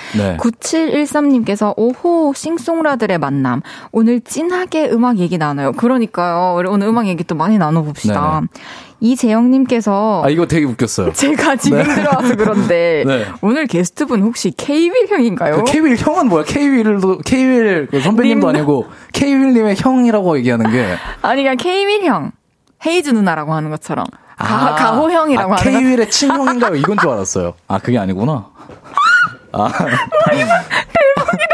네. 9713님께서, 오호, 싱송라들의 만남. 오늘 찐하게 음악 얘기 나눠요. 그러니까요. 오늘 음악 얘기 또 많이 나눠봅시다. 이재영님께서, 아, 이거 되게 웃겼어요. 제가 지금 들어와서 그런데, 네. 오늘 게스트분 혹시 케이윌 형인가요? 그 케이윌 형은 뭐야? 케이윌도 케이윌 그 선배님도 님. 아니고 케이윌님의 형이라고 얘기하는 게 아니, 그냥 케이윌 형. 헤이즈 누나라고 하는 것처럼. 가, 아, 가 호 형이라고 아, 하는 것 케이윌의 친형인가요? 이건 줄 알았어요. 아 그게 아니구나. 아,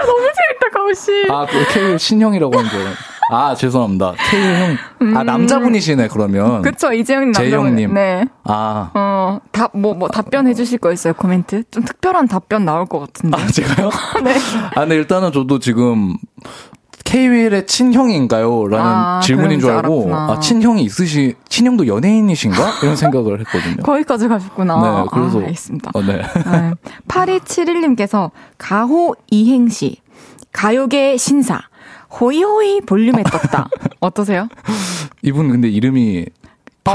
너무 재밌다, 가오씨. 아, 그 케이윌 친형이라고 하는 줄. 아 죄송합니다. 케이윌 형. 아 남자분이시네 그러면. 음. 그쵸, 이재영님 남자분. 재영님. 네. 아, 어, 답, 뭐, 뭐, 답변해 주실 거 있어요, 코멘트? 좀 특별한 답변 나올 것 같은데. 아 제가요? 네. 아, 근데 일단은 저도 지금 케이윌의 친형인가요? 라는 아, 질문인 줄 알고, 알았구나. 아, 친형이 있으시, 친형도 연예인이신가? 이런 생각을 했거든요. 거기까지 가셨구나. 네, 그래서. 아, 알겠습니다. 어, 네. 네. 8271님께서 가호 이행시, 가요계 신사, 호이호이 볼륨에 떴다. 어떠세요? 이분 근데 이름이 어.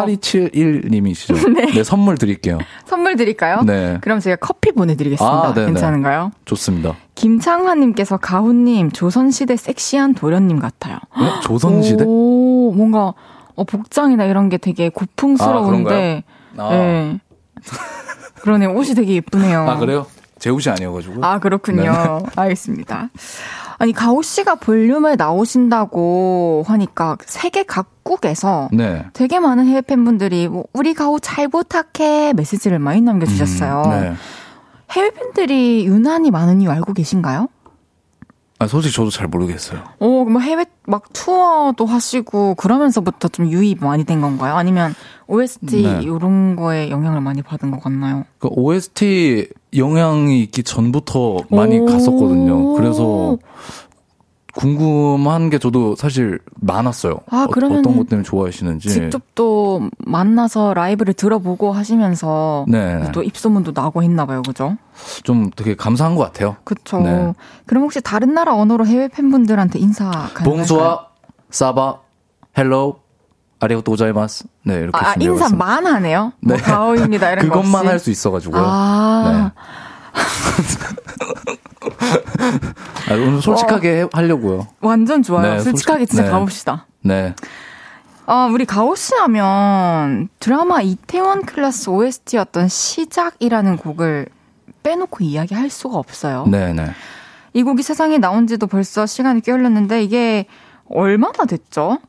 8271님이시죠? 네. 선물 드릴게요. 선물 드릴까요? 네. 그럼 제가 커피 보내드리겠습니다. 아, 네네. 괜찮은가요? 좋습니다. 김창환님께서 가호님, 조선시대 섹시한 도련님 같아요. 어? 조선시대? 오, 뭔가, 어, 복장이나 이런 게 되게 고풍스러운데. 아, 네. 그러네요. 옷이 되게 예쁘네요. 아, 그래요? 제 옷이 아니어가지고. 아, 그렇군요. 알겠습니다. 아니, 가오 씨가 볼륨에 나오신다고 하니까 세계 각 국에서 네. 되게 많은 해외 팬분들이 뭐 우리 가오 잘 부탁해 메시지를 많이 남겨주셨어요. 음, 네. 해외 팬들이 유난히 많은 이유 알고 계신가요? 아, 솔직히 저도 잘 모르겠어요. 오, 뭐 해외 막 투어도 하시고 그러면서부터 좀 유입 많이 된 건가요? 아니면 OST 네. 이런 거에 영향을 많이 받은 것 같나요? 그 OST 영향이 있기 전부터 많이 오. 갔었거든요. 그래서 궁금한 게 저도 사실 많았어요. 아, 어, 그러면은 어떤 것 때문에 좋아하시는지. 직접 또 만나서 라이브를 들어보고 하시면서 네. 또 입소문도 나고 했나 봐요, 그죠? 좀 되게 감사한 것 같아요. 그쵸. 네. 그럼 혹시 다른 나라 언어로 해외 팬분들한테 인사 가능할까요? Bonsoir, ça va, hello, ありがとうございます. 네, 이렇게 아, 봤습니다. 인사만 하네요? 뭐 네. 가호입니다 이런 거 그것만? 할 수 있어 가지고요. 아, 아, 오늘 솔직하게 해- 하려고요. 완전 좋아요. 네, 솔직하게 솔직- 진짜 네. 가봅시다. 네. 어, 우리 가호 씨 하면 드라마 이태원 클래스 OST였던 시작이라는 곡을 빼놓고 이야기할 수가 없어요. 네, 네. 이 곡이 세상에 나온 지도 벌써 시간이 꽤 흘렀는데 이게 얼마나 됐죠?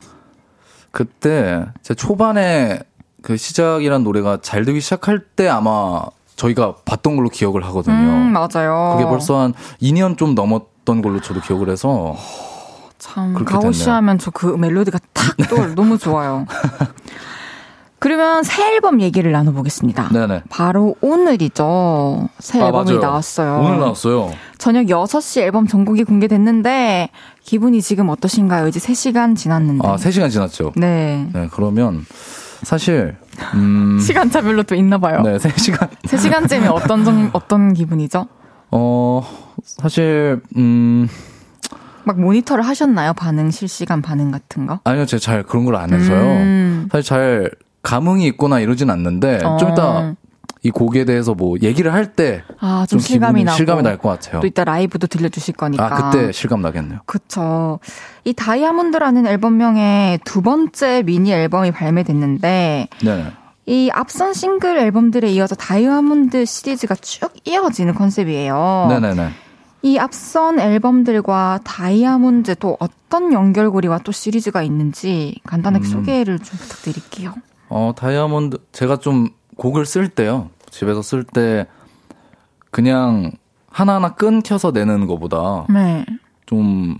그때 제 초반에 그 시작이란 노래가 잘 되기 시작할 때 아마 저희가 봤던 걸로 기억을 하거든요. 음, 맞아요. 그게 벌써 한 2년 좀 넘었던 걸로 저도 기억을 해서 참 그렇게 가오 씨 됐네요. 하면 저 그 멜로디가 탁 떠올 너무 좋아요. 그러면 새 앨범 얘기를 나눠보겠습니다. 네네. 바로 오늘이죠. 새 아, 앨범이 맞아요. 나왔어요. 오늘 나왔어요. 저녁 6시 앨범 전곡이 공개됐는데 기분이 지금 어떠신가요? 이제 3시간 지났는데. 아, 3시간 지났죠. 네. 네, 그러면 사실 음 시간차별로 또 있나 봐요. 네, 3시간 3시간쯤이 어떤 정, 어떤 기분이죠? 어 사실 음 막 모니터를 하셨나요? 반응 실시간 반응 같은 거? 아니요, 제가 잘 그런 걸 안 해서요. 음. 사실 잘 감흥이 있거나 이러진 않는데 어. 좀 이따 이 곡에 대해서 뭐 얘기를 할 때 아, 좀좀 실감이 나고. 실감이 날 것 같아요. 또 이따 라이브도 들려주실 거니까. 아, 그때 실감 나겠네요. 그쵸. 이 다이아몬드라는 앨범명의 두 번째 미니 앨범이 발매됐는데, 네. 이 앞선 싱글 앨범들에 이어서 다이아몬드 시리즈가 쭉 이어지는 컨셉이에요. 네네네. 이 앞선 앨범들과 다이아몬드 또 어떤 연결고리와 또 시리즈가 있는지 간단하게 음. 소개를 좀 부탁드릴게요. 어, 다이아몬드, 제가 좀 곡을 쓸 때요. 집에서 쓸 때 그냥 하나하나 끊겨서 내는 것보다 네. 좀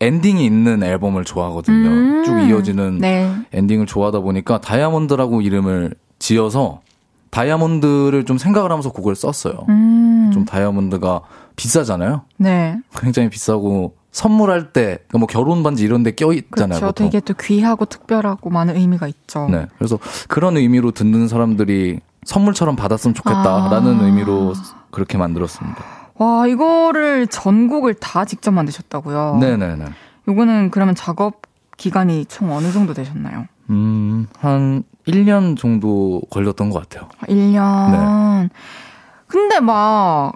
엔딩이 있는 앨범을 좋아하거든요. 음. 쭉 이어지는 네. 엔딩을 좋아하다 보니까 다이아몬드라고 이름을 지어서 다이아몬드를 좀 생각을 하면서 곡을 썼어요. 음. 좀 다이아몬드가 비싸잖아요. 네. 굉장히 비싸고 선물할 때, 그러니까 뭐 결혼 반지 이런 데 껴있잖아요. 그렇죠. 보통. 되게 또 귀하고 특별하고 많은 의미가 있죠. 네. 그래서 그런 의미로 듣는 사람들이 선물처럼 받았으면 좋겠다라는 아. 의미로 그렇게 만들었습니다. 와, 이거를 전곡을 다 직접 만드셨다고요? 네네네. 요거는 그러면 작업 기간이 총 어느 정도 되셨나요? 음, 한 1년 정도 걸렸던 것 같아요. 아, 1년. 네. 근데 막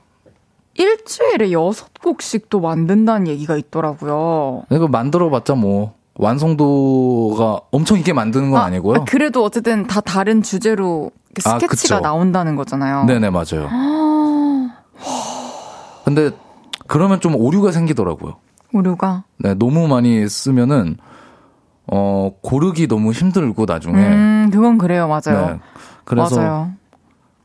일주일에 여섯 곡씩 또 만든다는 얘기가 있더라고요. 이거 만들어봤자 뭐, 완성도가 엄청 있게 만드는 건 아, 니고요 아, 그래도 어쨌든 다 다른 주제로 아, 스케치가 그쵸. 나온다는 거잖아요. 네네, 맞아요. 아, 근데 그러면 좀 오류가 생기더라고요. 오류가. 네, 너무 많이 쓰면은, 어, 고르기 너무 힘들고 나중에. 음, 그건 그래요. 맞아요. 네. 그래서 맞아요.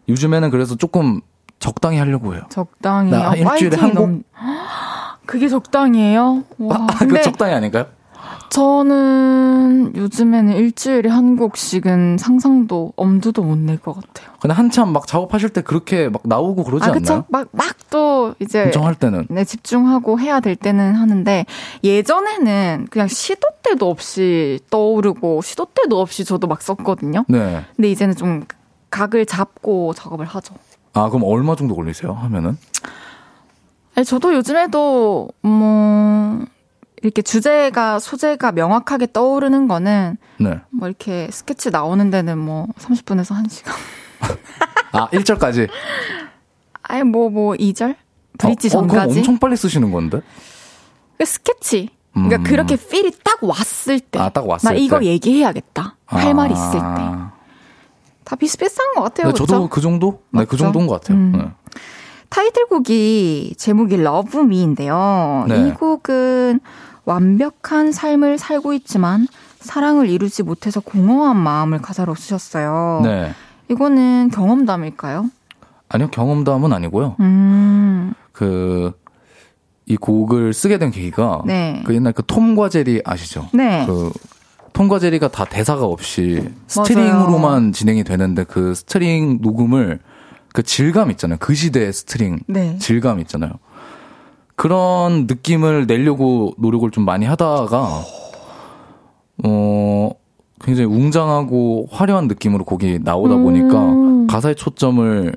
요즘에는 그래서 조금 적당히 하려고 해요. 적당히. 나 아, 일주일에 한 곡? 그게 적당이에요? 와, 아, 근데 그 적당히 아닌가요? 저는 요즘에는 일주일에 한 곡씩은 상상도 엄두도 못 낼 것 같아요. 근데 한참 막 작업하실 때 그렇게 막 나오고 그러지 아, 않나요? 그쵸? 막, 막 또 이제. 결정할 때는. 네, 집중하고 해야 될 때는 하는데, 예전에는 그냥 시도 때도 없이 떠오르고, 시도 때도 없이 저도 막 썼거든요. 네. 근데 이제는 좀 각을 잡고 작업을 하죠. 아, 그럼 얼마 정도 걸리세요? 하면은? 아니, 저도 요즘에도, 뭐, 이렇게 주제가, 소재가 명확하게 떠오르는 거는, 네. 뭐 이렇게 스케치 나오는 데는 뭐 30분에서 1시간. 아, 1절까지. 아니, 뭐, 뭐, 2절? 브릿지 어, 어, 그럼 전까지? 엄청 빨리 쓰시는 건데? 그 스케치. 그러니까 음. 그렇게 필이 딱 왔을 때. 아, 딱 왔을 나 이거 때. 얘기해야겠다. 할 아. 말 있을 때. 다 비슷비슷한 것 같아요. 네, 저도 그쵸? 그 정도? 네, 그 맞죠? 정도인 것 같아요. 음. 네. 타이틀곡이 제목이 Love Me인데요. 네. 이 곡은 완벽한 삶을 살고 있지만 사랑을 이루지 못해서 공허한 마음을 가사로 쓰셨어요. 네. 이거는 경험담일까요? 아니요, 경험담은 아니고요. 음, 그, 이 곡을 쓰게 된 계기가 네. 그 옛날 그 톰과 제리 아시죠? 네. 그 톰과 제리가 다 대사가 없이 string으로만 맞아요. 진행이 되는데 그 string 녹음을 그 질감 있잖아요. 그 시대의 string 네. 질감 있잖아요. 그런 느낌을 내려고 노력을 좀 많이 하다가 어 굉장히 웅장하고 화려한 느낌으로 곡이 나오다 보니까 음. 가사의 초점을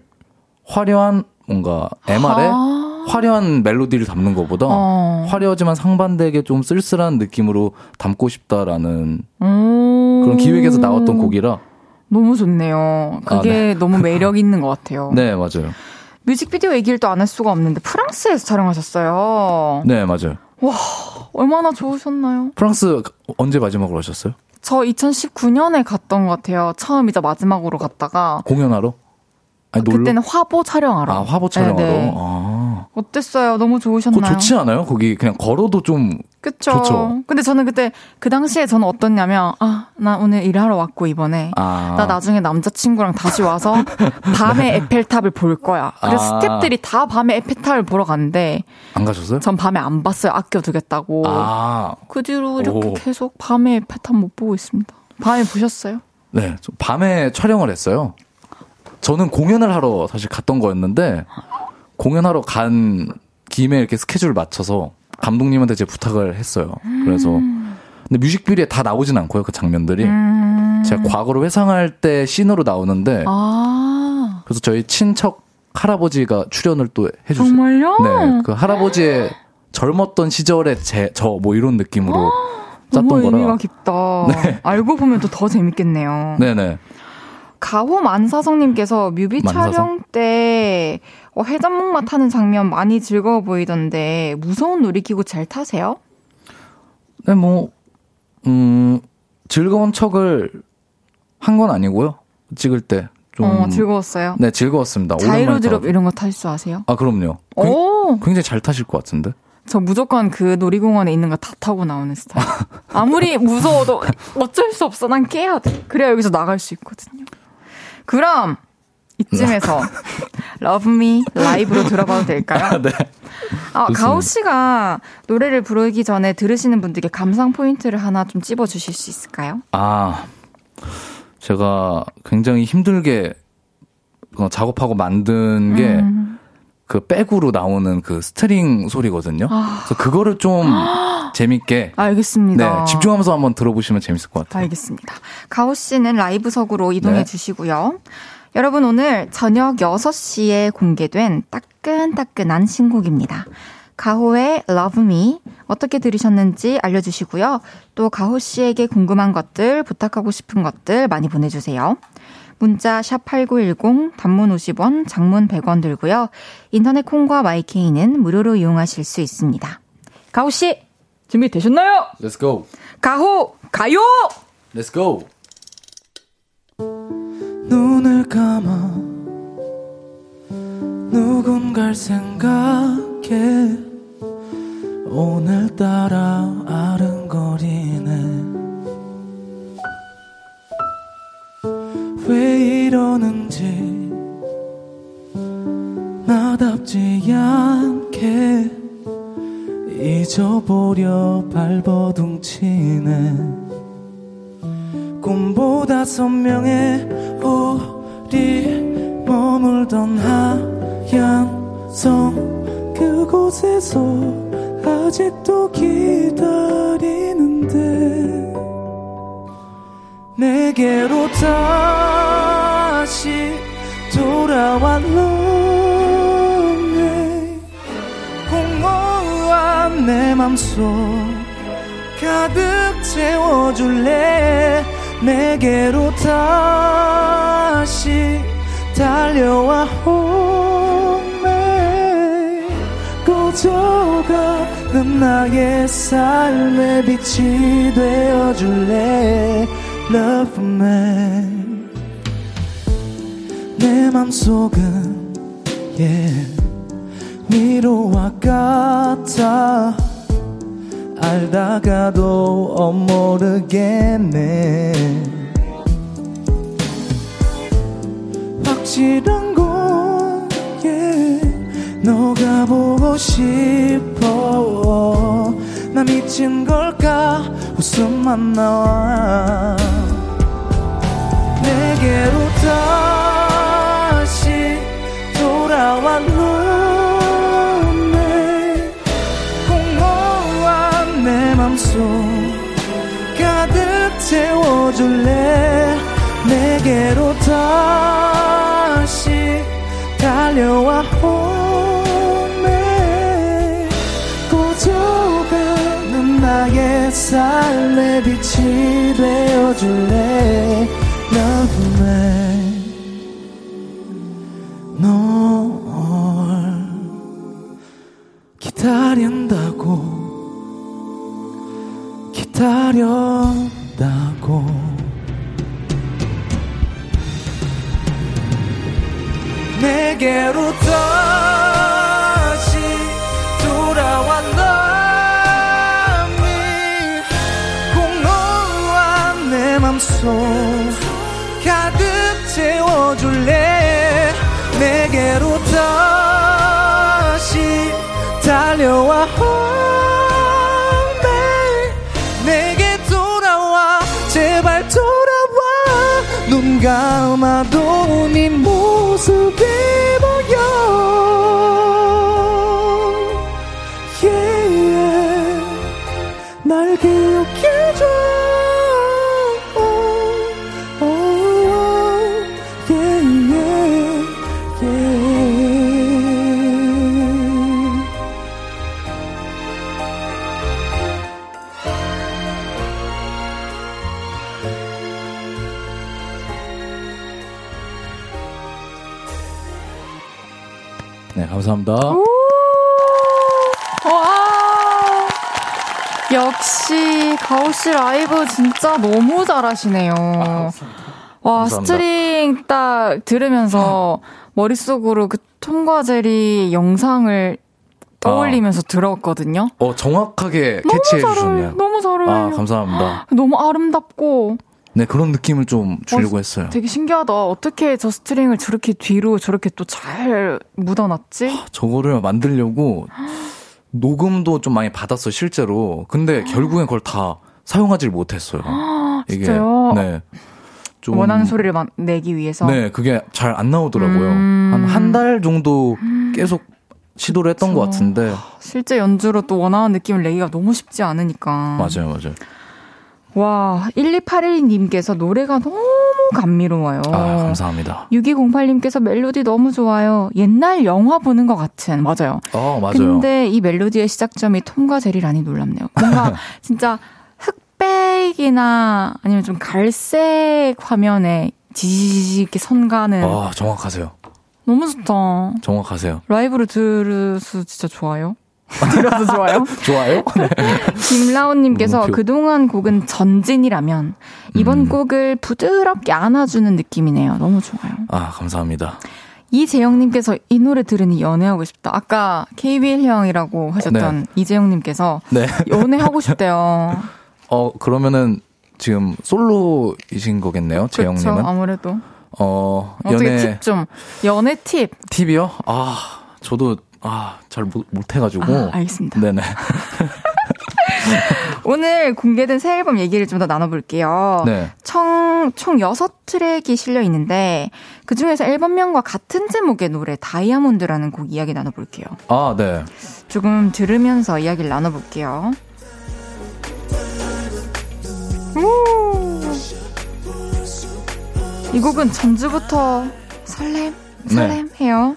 화려한 뭔가 MR에 아~ 화려한 멜로디를 담는 것보다 어. 화려하지만 상반되게 좀 쓸쓸한 느낌으로 담고 싶다라는 음~ 그런 기획에서 나왔던 곡이라 너무 좋네요. 그게 아, 네. 너무 매력 있는 것 같아요. 네, 맞아요. 뮤직비디오 얘기를 또 안 할 수가 없는데 프랑스에서 촬영하셨어요. 네, 맞아요. 와, 얼마나 좋으셨나요? 프랑스 언제 마지막으로 하셨어요? 저 2019년에 갔던 것 같아요. 처음이자 마지막으로 갔다가 공연하러? 아니? 그때는 화보 촬영하러. 아, 화보 촬영하러. 네 네. 아. 어땠어요? 너무 좋으셨나요? 좋지 않아요? 거기 그냥 걸어도 좀 그쵸. 좋죠. 근데 저는 그때 그 당시에 저는 어떻냐면 아, 나 오늘 일하러 왔고 이번에 아. 나 나중에 남자친구랑 다시 와서 밤에 에펠탑을 볼 거야. 그래서 아. 스탭들이 다 밤에 에펠탑을 보러 갔는데 안 가셨어요? 전 밤에 안 봤어요. 아껴 두겠다고. 아. 그 뒤로 이렇게 오. 계속 밤에 에펠탑 못 보고 있습니다. 밤에 보셨어요? 네, 밤에 촬영을 했어요. 저는 공연을 하러 사실 갔던 거였는데 공연하러 간 김에 이렇게 스케줄 맞춰서 감독님한테 제 부탁을 했어요. 그래서 근데 뮤직비디오에 다 나오진 않고요. 그 장면들이 음. 제가 과거로 회상할 때 씬으로 나오는데 아. 그래서 저희 친척 할아버지가 출연을 또 해주세요. 정말요? 네, 그 할아버지의 젊었던 시절의 제 저 뭐 이런 느낌으로 짰던 거라. 의미가 깊다. 네. 알고 보면 또 더 재밌겠네요. 네네. 가호 만사성님께서 뮤비 만사성? 촬영 때 어, 해전목마 타는 장면 많이 즐거워 보이던데 무서운 놀이기구 잘 타세요? 네, 뭐, 음, 즐거운 척을 한 건 아니고요. 찍을 때. 좀. 어, 즐거웠어요? 네, 즐거웠습니다. 자이로 드롭 이런 거탈줄 아세요? 아, 그럼요. 오! 굉장히 잘 타실 것 같은데? 저 무조건 그 놀이공원에 있는 거 다 타고 나오는 스타일. 아무리 무서워도 어쩔 수 없어. 난 깨야 돼. 그래야 여기서 나갈 수 있거든요. 그럼 이쯤에서 Love Me Live로 들어봐도 될까요? 네. 아, 가호 씨가 노래를 부르기 전에 들으시는 분들께 감상 포인트를 하나 좀 찝어 주실 수 있을까요? 아. 제가 굉장히 힘들게 작업하고 만든 게 음. 그 백으로 나오는 그 string 소리거든요. 아. 그래서 그거를 좀 재밌게 알겠습니다. 네, 집중하면서 한번 들어보시면 재밌을 것 같아요. 알겠습니다. 가오 씨는 라이브석으로 이동해 네. 주시고요. 여러분 오늘 저녁 6시에 공개된 따끈따끈한 신곡입니다. 가호의 Love Me 어떻게 들으셨는지 알려주시고요. 또 가호 씨에게 궁금한 것들, 부탁하고 싶은 것들 많이 보내주세요. 문자 샵 8910, 단문 50원, 장문 100원 들고요. 인터넷 콩과 마이케이는 무료로 이용하실 수 있습니다. 가호 씨 준비되셨나요? Let's go. 가호 가요. Let's go. 눈을 감아 누군가를 생각해. 오늘따라 아른거리네. 왜 이러는지 나답지 않게 잊어보려 발버둥치네. 꿈보다 선명해 우리 머물던 하얀 성 그곳에서 아직도 기다리는데 내게로 다시 돌아와 lonely 공허한 내 맘속 가득 채워줄래 내게로 다시 달려와 홈에 꺼져가는 나의 삶의 빛이 되어줄래? Love me 내 맘속은 yeah 위로와 같아 알다가도 어 모르겠네. 확실한 건 yeah, 너가 보고 싶어. 나 미친 걸까? 웃음만 나와. 내게로 다시 돌아와 속 가득 채워줄래? 내게로 다시 달려와 홈에 꺼져가는 나의 삶의 빛이 되어줄래 진짜 너무 잘하시네요. 와, 감사합니다. string 딱 들으면서 머릿속으로 그 톰과 제리 영상을 떠올리면서 들었거든요. 어, 정확하게 캐치해. 주셨네요. 너무 잘 어울려. 아, 감사합니다. 너무 아름답고 네, 그런 느낌을 좀 주려고 어, 했어요. 되게 신기하다. 어떻게 저 string을 저렇게 뒤로 저렇게 또 잘 묻어놨지? 저거를 만들려고 녹음도 좀 많이 받았어, 실제로. 근데 결국엔 그걸 다 사용하지를 못했어요. 이게. 진짜요? 네. 좀. 원하는 소리를 마- 내기 위해서. 네, 그게 잘 안 나오더라고요. 음. 한한 달 정도 계속 시도를 했던 그쵸. 것 같은데. 실제 연주로 또 원하는 느낌을 내기가 너무 쉽지 않으니까. 맞아요, 맞아요. 와, 1281님께서 노래가 너무 감미로워요. 아, 감사합니다. 6208님께서 멜로디 너무 좋아요. 옛날 영화 보는 것 같은. 맞아요. 어, 맞아요. 근데 이 멜로디의 시작점이 톰과 제리라니 놀랍네요. 뭔가 진짜 흑백이나 아니면 좀 갈색 화면에 지지직 이렇게 선 가는 아, 정확하세요. 너무 좋다. 정확하세요. 라이브로 들으서 진짜 좋아요. 들어서 좋아요. 좋아요? 네. 김라온님께서 그동안 곡은 전진이라면 이번 음. 곡을 부드럽게 안아주는 느낌이네요. 너무 좋아요. 아, 감사합니다. 이재영님께서 이 노래 들으니 연애하고 싶다. 아까 KBL 형이라고 하셨던 이재영님께서 네. 연애하고 싶대요. 어, 그러면은 지금 솔로이신 거겠네요. 재영님은. 아무래도 어, 연애 팁 좀. 연애 팁. 팁이요? 아, 저도 아, 잘 못, 못해가지고. 아, 알겠습니다. 네네. 오늘 공개된 새 앨범 얘기를 좀 더 나눠볼게요. 네. 총, 총 6트랙이 실려 있는데, 그 중에서 앨범명과 같은 제목의 노래, 다이아몬드라는 곡 이야기 나눠볼게요. 아, 네. 조금 들으면서 이야기를 나눠볼게요. 오. 이 곡은 전주부터 설렘, 설렘 해요.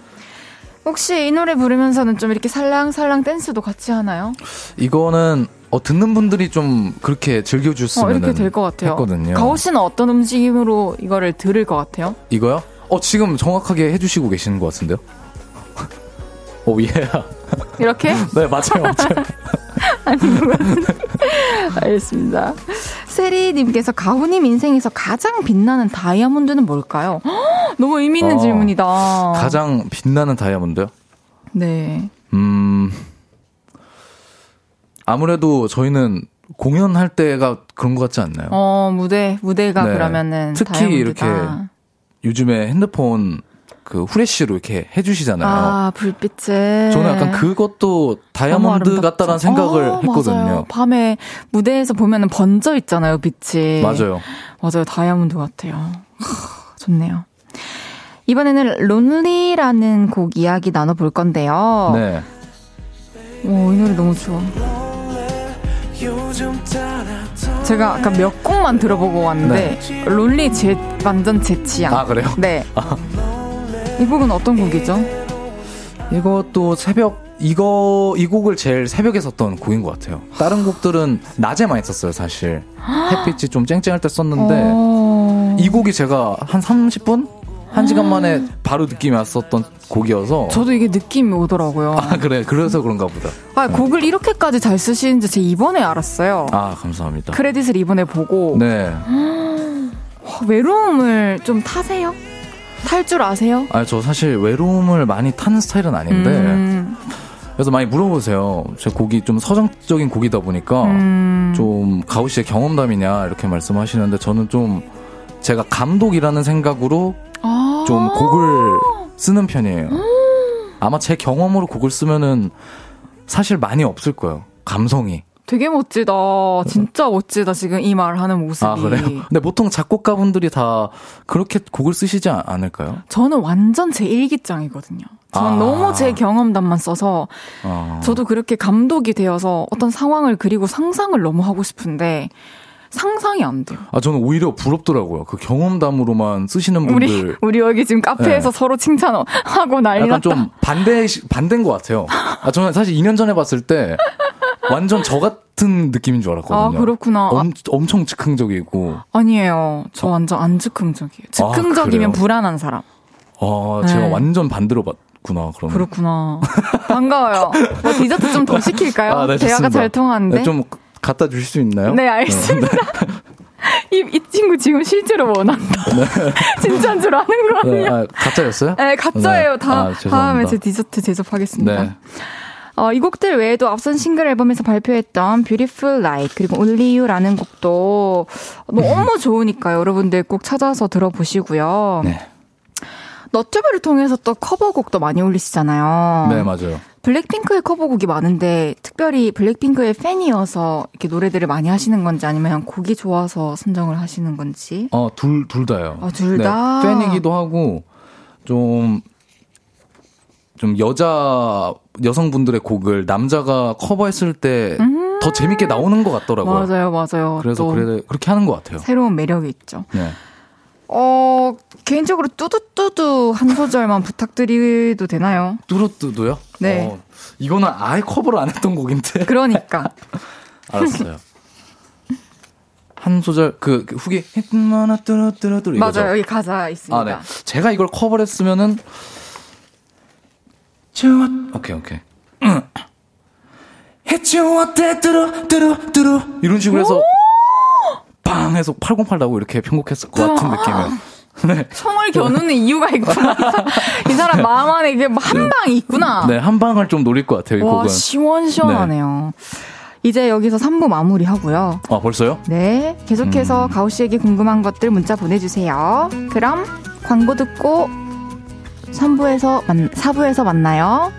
혹시 이 노래 부르면서는 좀 이렇게 살랑살랑 댄스도 같이 하나요? 이거는 어, 듣는 분들이 좀 그렇게 즐겨주셨으면 어, 이렇게 될 것 같아요. 했거든요. 가오 씨는 어떤 움직임으로 이거를 들을 것 같아요? 이거요? 어, 지금 정확하게 해주시고 계시는 것 같은데요? 오, 예. 이렇게? 네, 맞아요, 맞아요. 아닌 것 같은데. 알겠습니다. 세리님께서 가훈님 인생에서 가장 빛나는 다이아몬드는 뭘까요? 헉, 너무 의미 있는 어, 질문이다. 가장 빛나는 다이아몬드요? 네. 음, 아무래도 저희는 공연할 때가 그런 것 같지 않나요? 어, 무대, 무대가 네. 그러면은 특히 다이아몬드다. 이렇게 요즘에 핸드폰 그 후레쉬로 이렇게 해주시잖아요. 아, 불빛에. 저는 약간 그것도 다이아몬드 같다라는 생각을 어, 했거든요. 맞아요. 밤에 무대에서 보면은 번져 있잖아요, 빛이. 맞아요. 맞아요. 다이아몬드 같아요. 하, 좋네요. 이번에는 론리라는 곡 이야기 나눠볼 건데요. 네. 오, 이 노래 너무 좋아. 제가 아까 몇 곡만 들어보고 왔는데 론리 제 완전 제 취향. 네. 아, 그래요? 네. 이 곡은 어떤 곡이죠? 이것도 새벽 이거 이 곡을 제일 새벽에 썼던 곡인 것 같아요. 다른 곡들은 낮에 많이 썼어요, 사실. 햇빛이 좀 쨍쨍할 때 썼는데 어... 이 곡이 제가 한 30분? 1시간 만에 바로 느낌이 왔었던 곡이어서 저도 이게 느낌이 오더라고요. 아, 그래. 그래서 그런가 보다. 아, 곡을 이렇게까지 잘 쓰시는지 제 이번에 알았어요. 아, 감사합니다. 크레딧을 이번에 보고 네. 와, 외로움을 좀 타세요? 탈 줄 아세요? 아, 저 사실 외로움을 많이 타는 스타일은 아닌데 음, 그래서 많이 물어보세요. 제 곡이 좀 서정적인 곡이다 보니까 음. 좀 가우 씨의 경험담이냐 이렇게 말씀하시는데 저는 좀 제가 감독이라는 생각으로 아. 좀 곡을 쓰는 편이에요. 아마 제 경험으로 곡을 쓰면은 사실 많이 없을 거예요. 감성이. 되게 멋지다. 진짜 멋지다. 지금 이 말 하는 모습이. 아, 그래요? 근데 보통 작곡가분들이 다 그렇게 곡을 쓰시지 않- 않을까요? 저는 완전 제 일기장이거든요. 저는 아. 너무 제 경험담만 써서 어. 저도 그렇게 감독이 되어서 어떤 상황을 그리고 상상을 너무 하고 싶은데 상상이 안 돼요. 아, 저는 오히려 부럽더라고요. 그 경험담으로만 쓰시는 분들. 우리 우리 여기 지금 카페에서 네. 서로 칭찬하고 난리 약간 났다. 좀 반대, 반대인 것 같아요. 아, 저는 사실 2년 전에 봤을 때 완전 저 같은 느낌인 줄 알았거든요. 아, 그렇구나. 엄, 엄청 즉흥적이고. 아니에요. 저 완전 안 즉흥적이에요. 즉흥적이면 아? 불안한 사람. 아, 제가 네. 완전 반대로 봤 구나, 그러면. 그렇구나. 반가워요. 뭐 디저트 좀 더 시킬까요? 아, 네, 대화가. 잘 통하는데. 네, 좀 갖다 주실 수 있나요? 네, 알겠습니다. 이, 이 친구 지금 실제로 원한다. 진짜인 줄 아는 거 네? 아, 가짜였어요? 네, 가짜예요. 네. 다, 아. 다음에 제 디저트 제접하겠습니다. 네. 어, 이 곡들 외에도 앞선 싱글 앨범에서 발표했던 Beautiful Light 그리고 Only You라는 곡도 너무 좋으니까 여러분들 꼭 찾아서 들어보시고요. 네. 너튜브를 통해서 또 커버곡도 많이 올리시잖아요. 네, 맞아요. 블랙핑크의 커버곡이 많은데 특별히 블랙핑크의 팬이어서 이렇게 노래들을 많이 하시는 건지 아니면 곡이 좋아서 선정을 하시는 건지. 어, 둘, 둘 다요. 아, 둘 네, 다? 팬이기도 하고, 좀, 좀 여자, 여성분들의 곡을 남자가 커버했을 때더 재밌게 나오는 것 같더라고요. 음. 맞아요, 맞아요. 그래서 또 그래, 그렇게 하는 것 같아요. 새로운 매력이 있죠. 네. 어, 개인적으로 뚜두뚜두 한 소절만 부탁드려도 되나요? 뚜루뚜두요? 네. 어, 이거는 아예 커버를 안 했던 곡인데. 그러니까. 알았어요. 한 소절, 그, 그 후기, hitmana 뚜루뚜루뚜루. 맞아요. 여기 가사 있습니다. 아, 네. 제가 이걸 커버를 했으면은, 좋아. 오케이, 오케이. 해치워대 뚜루, 뚜루, 뚜루. 이런 식으로 해서, 빵 해서 808 나고 이렇게 편곡했을 것 같은 느낌이에요. 네. 총을 겨누는 이유가 있구나. 이 사람 마음 안에 이게 뭐한 방이 있구나. 네, 한 방을 좀 노릴 것 같아요, 이 와, 곡은. 시원시원하네요. 이제 여기서 3부 마무리 하고요. 아, 벌써요? 네, 계속해서 음. 가우 씨에게 궁금한 것들 문자 보내주세요. 그럼 광고 듣고 3부에서 만, 4부에서 만나요.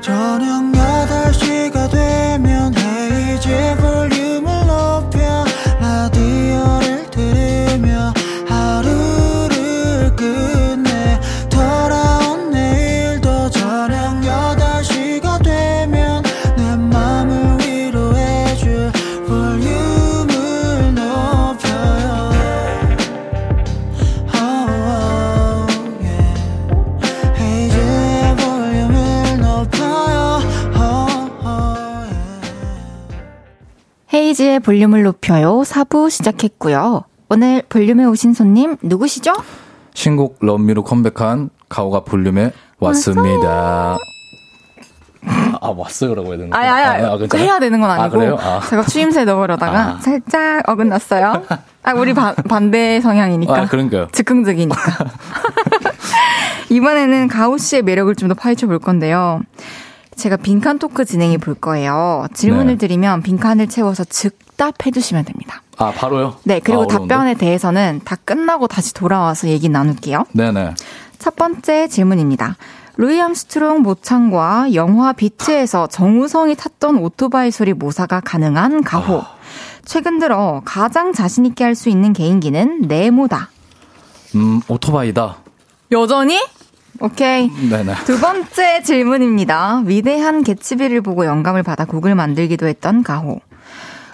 저녁 8시가 되면 헤이즈 볼륨을 높여요. 4부 시작했고요. 오늘 볼륨에 오신 손님 누구시죠? 신곡 럼미로 컴백한 가오가 볼륨에 왔습니다. 아, 왔어요라고 해야 되나? 아니, 아니, 아니. 괜찮아요? 해야 되는 건 아, 아니고. 그래요? 아. 제가 추임새 넣으려다가 아. 살짝 어긋났어요. 아, 우리 반, 반대 성향이니까. 아, 그러니까요. 즉흥적이니까. 이번에는 가오 씨의 매력을 좀 더 파헤쳐 볼 건데요. 제가 빈칸 토크 진행해 볼 거예요. 질문을 네. 드리면 빈칸을 채워서 즉답해 주시면 됩니다. 아, 바로요? 네, 그리고 아? 답변에 대해서는 다 끝나고 다시 돌아와서 얘기 나눌게요. 네네. 첫 번째 질문입니다. 루이 암스트롱 모창과 영화 비트에서 정우성이 탔던 오토바이 소리 모사가 가능한 가호. 최근 들어 가장 자신있게 할 수 있는 개인기는 네모다. 음, 오토바이다. 여전히? 오케이. 네네. 두 번째 질문입니다. 위대한 개츠비를 보고 영감을 받아 곡을 만들기도 했던 가호.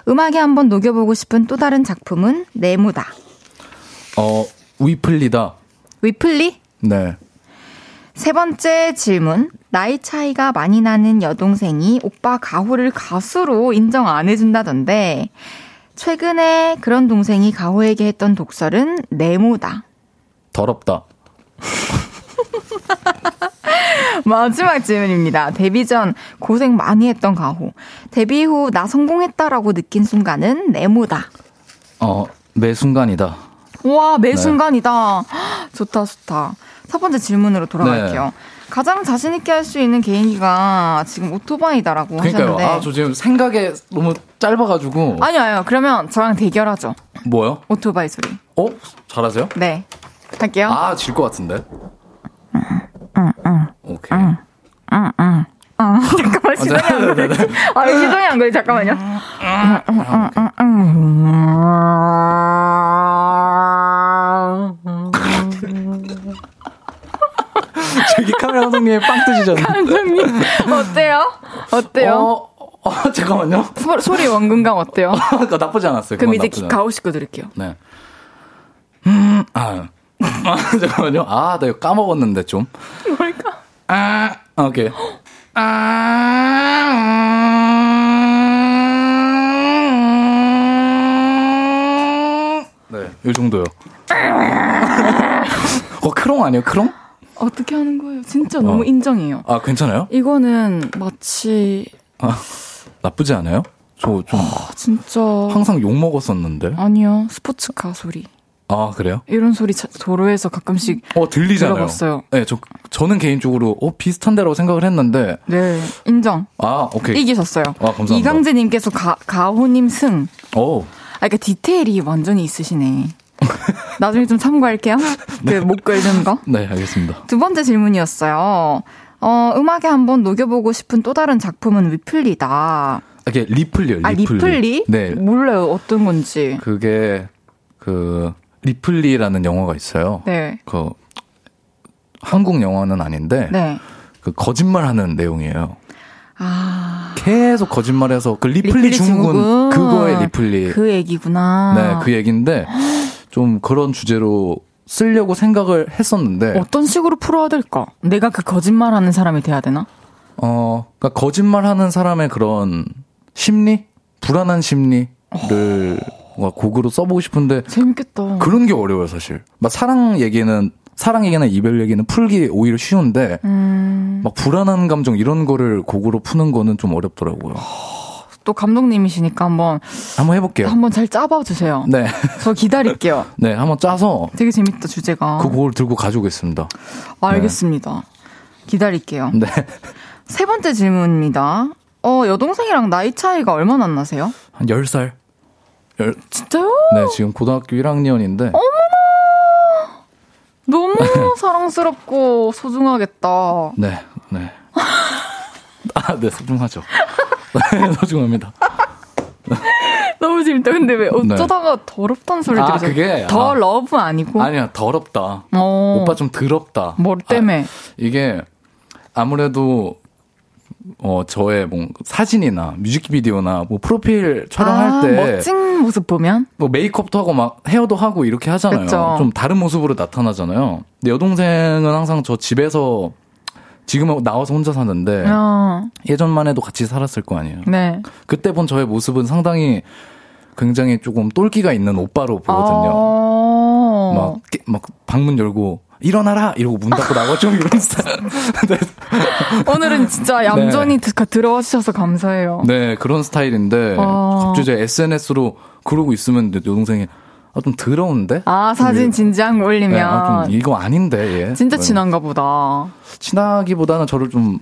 음악에 한번 녹여보고 싶은 또 다른 작품은 네모다. 어, 위플리다. 위플리? 네. 세 번째 질문. 나이 차이가 많이 나는 여동생이 오빠 가호를 가수로 인정 안 해준다던데, 최근에 그런 동생이 가호에게 했던 독설은 네모다. 더럽다. 마지막 질문입니다. 데뷔 전 고생 많이 했던 가호. 데뷔 후 나 성공했다라고 느낀 순간은 네모다. 어, 매 순간이다. 와, 매 네. 순간이다. 좋다, 좋다. 첫 번째 질문으로 돌아갈게요. 네. 가장 자신 있게 할 수 있는 개인기가 지금 오토바이다라고 그러니까요. 하셨는데. 아, 저 지금 생각에 너무 짧아가지고. 아니요, 아니요. 그러면 저랑 대결하죠. 뭐요? 오토바이 소리. 어? 잘하세요? 네. 할게요. 아, 질 것 같은데. 오케이. 잠깐만, 시동이 안 걸리지. 아, 시동이 안 걸리지. 잠깐만요. 저기 카메라 감독님이 빵 뜨시잖아요. 감독님, 어때요? 어때요? 어, 어, 잠깐만요. 소, 소리 원근감 어때요? 나쁘지 않았어요. 그럼 이제 나쁘지 않- 가오 씨거 드릴게요. 네. 음, 아. 아, 잠깐만요. 아, 나 이거 까먹었는데 좀. 뭘까? 아, 오케이. 아. 네, 이 정도요. 어, 크롱 아니에요? 크롱? 어떻게 하는 거예요? 진짜 너무 어. 인정해요. 아, 괜찮아요? 이거는 마치 아, 나쁘지 않아요? 저좀 아, 진짜 항상 욕 먹었었는데. 아니요 스포츠카 소리 아, 그래요? 이런 소리 차- 도로에서 가끔씩 어, 들리잖아요. 들어봤어요. 네, 저, 저는 개인적으로, 어, 비슷한데라고 생각을 했는데, 네 인정 아, 오케이. 이기셨어요. 아, 감사합니다. 이강재님께서 가 가호님 승. 오, 아, 그러니까 디테일이 완전히 있으시네. 나중에 좀 참고할게요. 그목 끓는 거. 네, 알겠습니다. 두 번째 질문이었어요. 어, 음악에 한번 녹여보고 싶은 또 다른 작품은 리플리다. 이게 리플리요, 아, 리플리. 리플리? 네. 몰라요. 어떤 건지. 그게, 그, 리플리라는 영화가 있어요. 네. 그, 한국 영화는 아닌데, 네. 그 거짓말하는 내용이에요. 아. 계속 거짓말해서, 그 리플리, 증후군, 그거의 리플리. 그 얘기구나. 네, 그 얘기인데, 좀 그런 주제로 쓰려고 생각을 했었는데, 어떤 식으로 풀어야 될까? 내가 그 거짓말 하는 사람이 돼야 되나? 어, 그러니까 거짓말하는 사람의 그런 심리, 불안한 심리를 뭔가 곡으로 써보고 싶은데 재밌겠다. 그런 게 어려워요, 사실. 막 사랑 얘기는 사랑 얘기나 이별 얘기는 풀기 오히려 쉬운데 음, 막 불안한 감정 이런 거를 곡으로 푸는 거는 좀 어렵더라고요. 또 감독님이시니까 한번, 한번 해볼게요. 한번 잘 짜봐 주세요. 네, 저 기다릴게요. 네, 한번 짜서 되게 재밌다, 주제가. 그 곡을 들고 가져오겠습니다. 알겠습니다. 기다릴게요. 네, 세 번째 질문입니다. 어, 여동생이랑 나이 차이가 얼마나 나세요? 한 10살. 열, 진짜요? 네, 지금 고등학교 1학년인데 너무 사랑스럽고 소중하겠다. 네, 네. 아, 네, 소중하죠. 네, 소중합니다. 너무 재밌다. 근데 왜 어쩌다가 더럽다는 소리 네. 아? 그게, the 아. love 아니고? 아니야, 더럽다. 어. 오빠 좀 더럽다. 뭐 때문에? 아, 이게 아무래도 어 저의 뭐 사진이나 뮤직비디오나 뭐 프로필 촬영할 아, 때 멋진 모습 보면? 뭐 메이크업도 하고 막 헤어도 하고 이렇게 하잖아요. 그쵸. 좀 다른 모습으로 나타나잖아요. 근데 여동생은 항상 저 집에서 지금은 나와서 혼자 사는데 어, 예전만 해도 같이 살았을 거 아니에요. 네. 그때 본 저의 모습은 상당히 굉장히 조금 똘끼가 있는 오빠로 보거든요. 어. 막, 깨- 막 방문 열고 일어나라 이러고 문 닫고 나가 좀 이런 스타일. 네, 오늘은 진짜 얌전히 드- 들어와 주셔서 감사해요. 네, 그런 스타일인데 어. 갑자기 제 SNS로 그러고 있으면 내 여동생이 아, 좀 더러운데? 아, 사진 진지한 거 올리면. 네, 아, 좀 이거 아닌데 얘. 진짜 네. 친한가 보다. 친하기보다는 저를 좀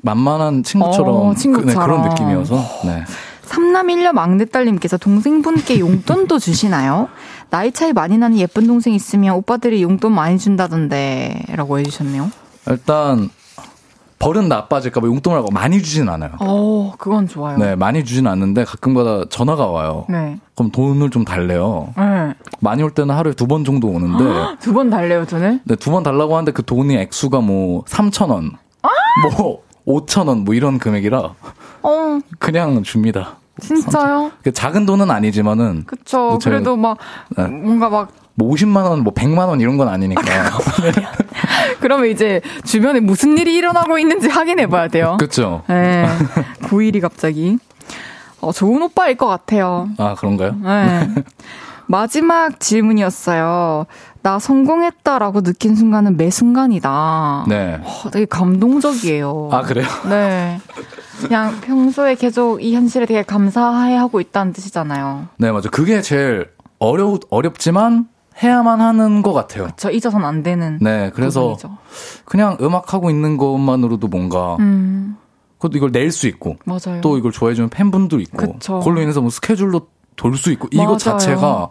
만만한 친구처럼, 어, 그, 네, 친구처럼. 그런 느낌이어서 네. 삼남 1녀 막내 딸님께서 동생분께 용돈도 주시나요? 나이 차이 많이 나는 예쁜 동생 있으면 오빠들이 용돈 많이 준다던데 라고 해주셨네요. 일단 버릇 나빠질까봐 용돈을 많이 주진 않아요. 어, 그건 좋아요. 네, 많이 주진 않는데 가끔가다 전화가 와요. 네. 그럼 돈을 좀 달래요. 네. 많이 올 때는 하루에 두 번 정도 오는데 두 번 달래요, 돈을? 네, 두 번 달라고 하는데 그 돈이 액수가 뭐 3천 원, 뭐 5천 원, 뭐 이런 금액이라 어, 그냥 줍니다. 진짜요? 그 작은 돈은 아니지만은 그쵸. 뭐 그래도 막, 네. 뭔가 막, 뭐 50만 원, 뭐 100만 원 이런 건 아니니까. 그러면 이제 주변에 무슨 일이 일어나고 있는지 확인해 봐야 돼요. 그렇죠. 네. 9일이 갑자기. 어, 좋은 오빠일 것 같아요. 아 그런가요? 네. 마지막 질문이었어요. 나 성공했다라고 느낀 순간은 매 순간이다. 네. 어, 되게 감동적이에요. 아 그래요? 네. 그냥 평소에 계속 이 현실에 되게 감사해 하고 있다는 뜻이잖아요. 네 맞아. 그게 제일 어려 어렵지만 해야만 하는 것 같아요. 저 잊어서는 안 되는. 네, 그래서 부분이죠. 그냥 음악 하고 있는 것만으로도 뭔가 음, 그것도 이걸 낼 수 있고 맞아요. 또 이걸 좋아해주는 팬분도 있고 그쵸. 그걸로 인해서 뭐 스케줄도 돌수 있고 맞아요. 이거 자체가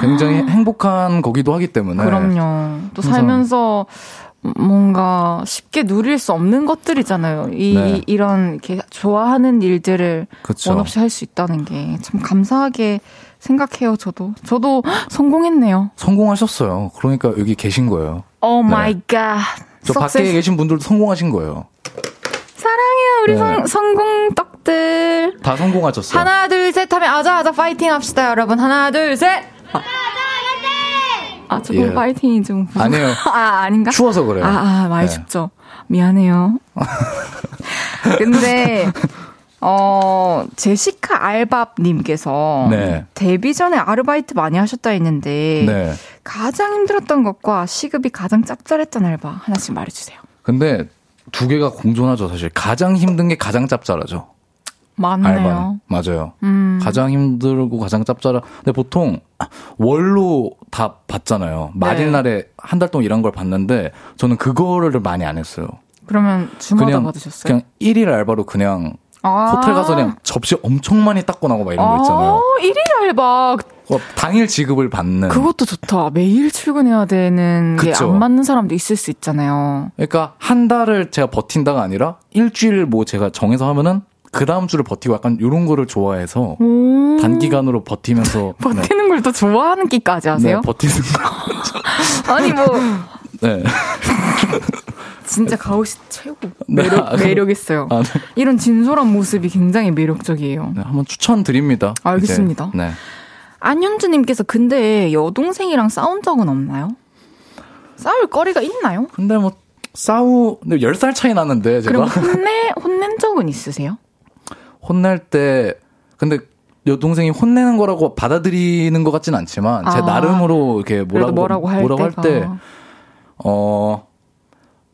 굉장히 행복한 거기도 하기 때문에 그럼요. 또 살면서 뭔가 쉽게 누릴 수 없는 것들이잖아요. 이 네. 이런 이렇게 좋아하는 일들을 그쵸. 원 없이 할 수 있다는 게 참 감사하게 생각해요. 저도 저도 성공했네요. 성공하셨어요. 그러니까 여기 계신 거예요. oh 네. my god. 저 밖에 계신 분들도 성공하신 거예요. 사랑해요 우리 네. 성, 성공 덕들. 다 성공하셨어요. 하나 둘 셋 하면 아자 아자 파이팅 합시다 여러분. 하나 둘 셋. 아, 조금 예. 파이팅이 좀 부족- 아니에요. 아 아닌가? 추워서 그래요. 아, 아 많이 네. 춥죠. 미안해요. 근데 어 제시카 알밥님께서 네. 데뷔 전에 아르바이트 많이 하셨다 했는데 네. 가장 힘들었던 것과 시급이 가장 짭짤했던 알바 하나씩 말해주세요. 근데 두 개가 공존하죠, 사실. 가장 힘든 게 가장 짭짤하죠. 많네요. 알바는. 맞아요. 음. 가장 힘들고 가장 짭짤한. 근데 보통 월로 다 받잖아요. 말일 네. 날에 한 달 동안 일한 걸 봤는데 저는 그거를 많이 안 했어요. 그러면 주마다 그냥 받으셨어요? 그냥 1일 알바로 그냥 아. 호텔 가서 그냥 접시 엄청 많이 닦고 나고 막 이런 거 있잖아요. 아, 1일 알바. 어, 당일 지급을 받는. 그것도 좋다. 매일 출근해야 되는 게 그쵸. 안 맞는 사람도 있을 수 있잖아요. 그러니까 한 달을 제가 버틴다가 아니라 일주일 뭐 제가 정해서 하면은 그 다음 주를 버티고 약간 이런 거를 좋아해서 오. 단기간으로 버티면서 네. 버티는 걸또 좋아하는 끼까지 하세요? 네, 버티는 거. 아니 뭐 네. 진짜 가오 씨 최고 네. 매력 매력 있어요. 아, 네. 이런 진솔한 모습이 굉장히 매력적이에요. 네, 한번 추천드립니다. 알겠습니다. 이제. 네. 안현주님께서 근데 여동생이랑 싸운 적은 없나요? 싸울 거리가 있나요? 근데 뭐 싸우 근데 10살 차이 나는데 제가 그럼 혼내 혼낸 적은 있으세요? 혼낼 때 근데 여동생이 혼내는 거라고 받아들이는 것 같진 않지만 제 아. 나름으로 이렇게 뭐라고 뭐라고 할 뭐라고 때 어,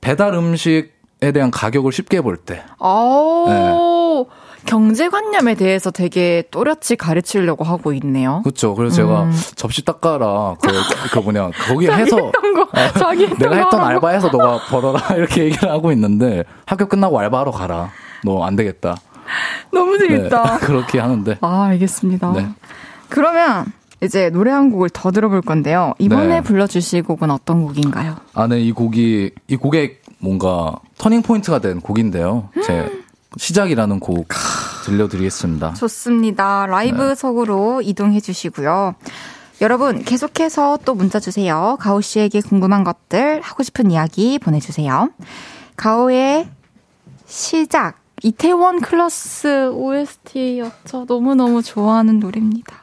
배달 음식에 대한 가격을 쉽게 볼 때. 아 네. 경제관념에 대해서 되게 또렷이 가르치려고 하고 있네요. 그렇죠. 그래서 제가 음. 접시 닦아라. 그, 그 뭐냐. 거기 해서 했던 거 자기 했던 내가 거 했던. 알바해서 너가 벌어라. 이렇게 얘기를 하고 있는데 학교 끝나고 알바하러 가라. 너 안 되겠다. 너무 네. 재밌다. 그렇게 하는데. 아, 알겠습니다. 네. 그러면 이제 노래 한 곡을 더 들어볼 건데요. 이번에 네. 불러주실 곡은 어떤 곡인가요? 아, 네. 이 곡이 이 곡의 뭔가 터닝 포인트가 된 곡인데요. 제 시작이라는 곡 들려드리겠습니다. 좋습니다. 라이브석으로 이동해 주시고요. 여러분, 계속해서 또 문자 주세요. 가호 씨에게 궁금한 것들, 하고 싶은 이야기 보내주세요. 가호의 시작. 이태원 클래스 OST였죠. 너무너무 좋아하는 노래입니다.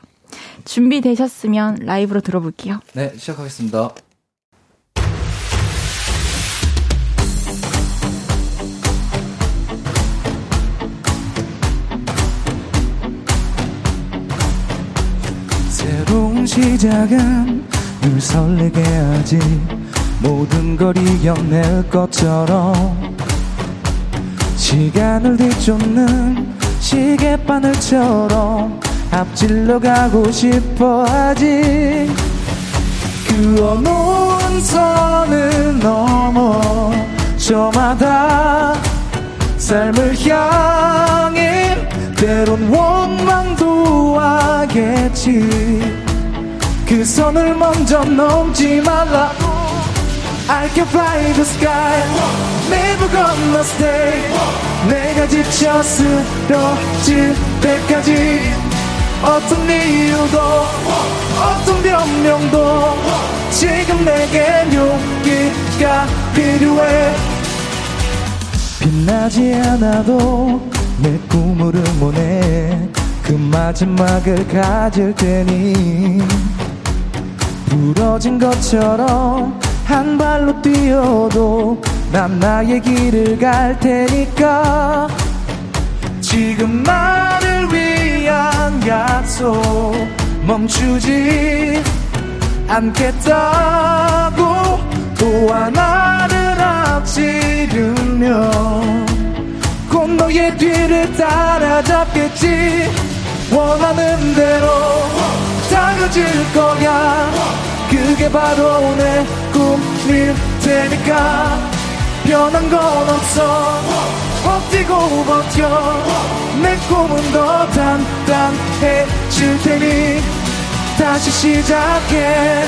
준비되셨으면 라이브로 들어볼게요. 네, 시작하겠습니다. 새로운 시작은 늘 설레게 하지 모든 걸 이겨낼 것처럼 시간을 뒤쫓는 시계바늘처럼 앞질러 가고 싶어 하지. 그어놓은 선을 넘어 저마다 삶을 향해 때론 원망도 하겠지. 그 선을 먼저 넘지 말라고. I can fly the sky. Never gonna stay 내가 지쳐 쓰러질 때까지. 어떤 이유도 어떤 변명도 지금 내겐 용기가 필요해. 빛나지 않아도 내 꿈을 응원해 그 마지막을 가질 테니. 부러진 것처럼 한 발로 뛰어도 난 나의 길을 갈 테니까. 지금 나를 위한 약속 멈추지 않겠다고 또 하나를 앞지르며 곧 너의 뒤를 따라잡겠지. 원하는 대로 달려질 거야 그게 바로 내 꿈일 테니까. 변한 건 없어. 버티고 버텨. 내 꿈은 더 단단해질 테니. 다시 시작해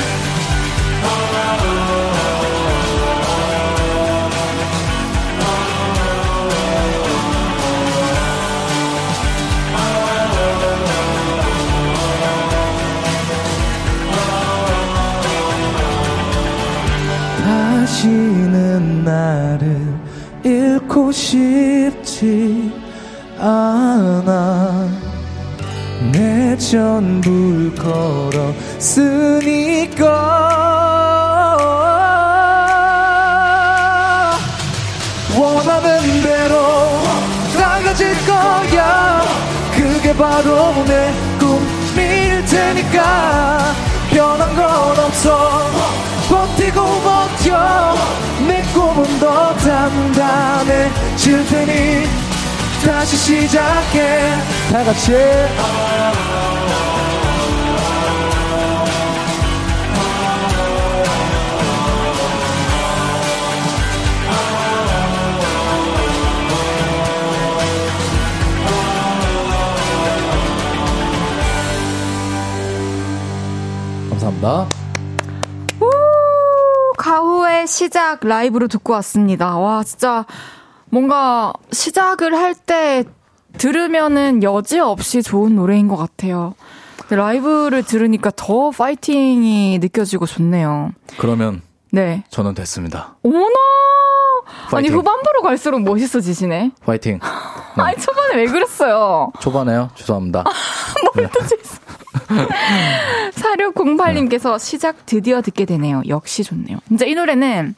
다시는 나를 잃고 싶지 않아. 내 전부를 걸었으니까. 원하는 대로 나가질 거야. 그게 바로 내 꿈일 테니까. 변한 건 없어 버티고 버텨. 내 꿈은 더 단단해질 테니 다시 시작해. 다 같이. 감사합니다. 시작 라이브로 듣고 왔습니다. 와, 진짜 뭔가 시작을 할 때 들으면은 여지없이 좋은 노래인 것 같아요. 라이브를 들으니까 더 파이팅이 느껴지고 좋네요. 그러면 네. 저는 됐습니다. 아니, 파이팅. 후반부로 갈수록 멋있어지시네. 화이팅. 네. 아니, 초반에 왜 그랬어요? 초반에요. 죄송합니다. 4608님께서 시작 드디어 듣게 되네요. 역시 좋네요. 진짜 이 노래는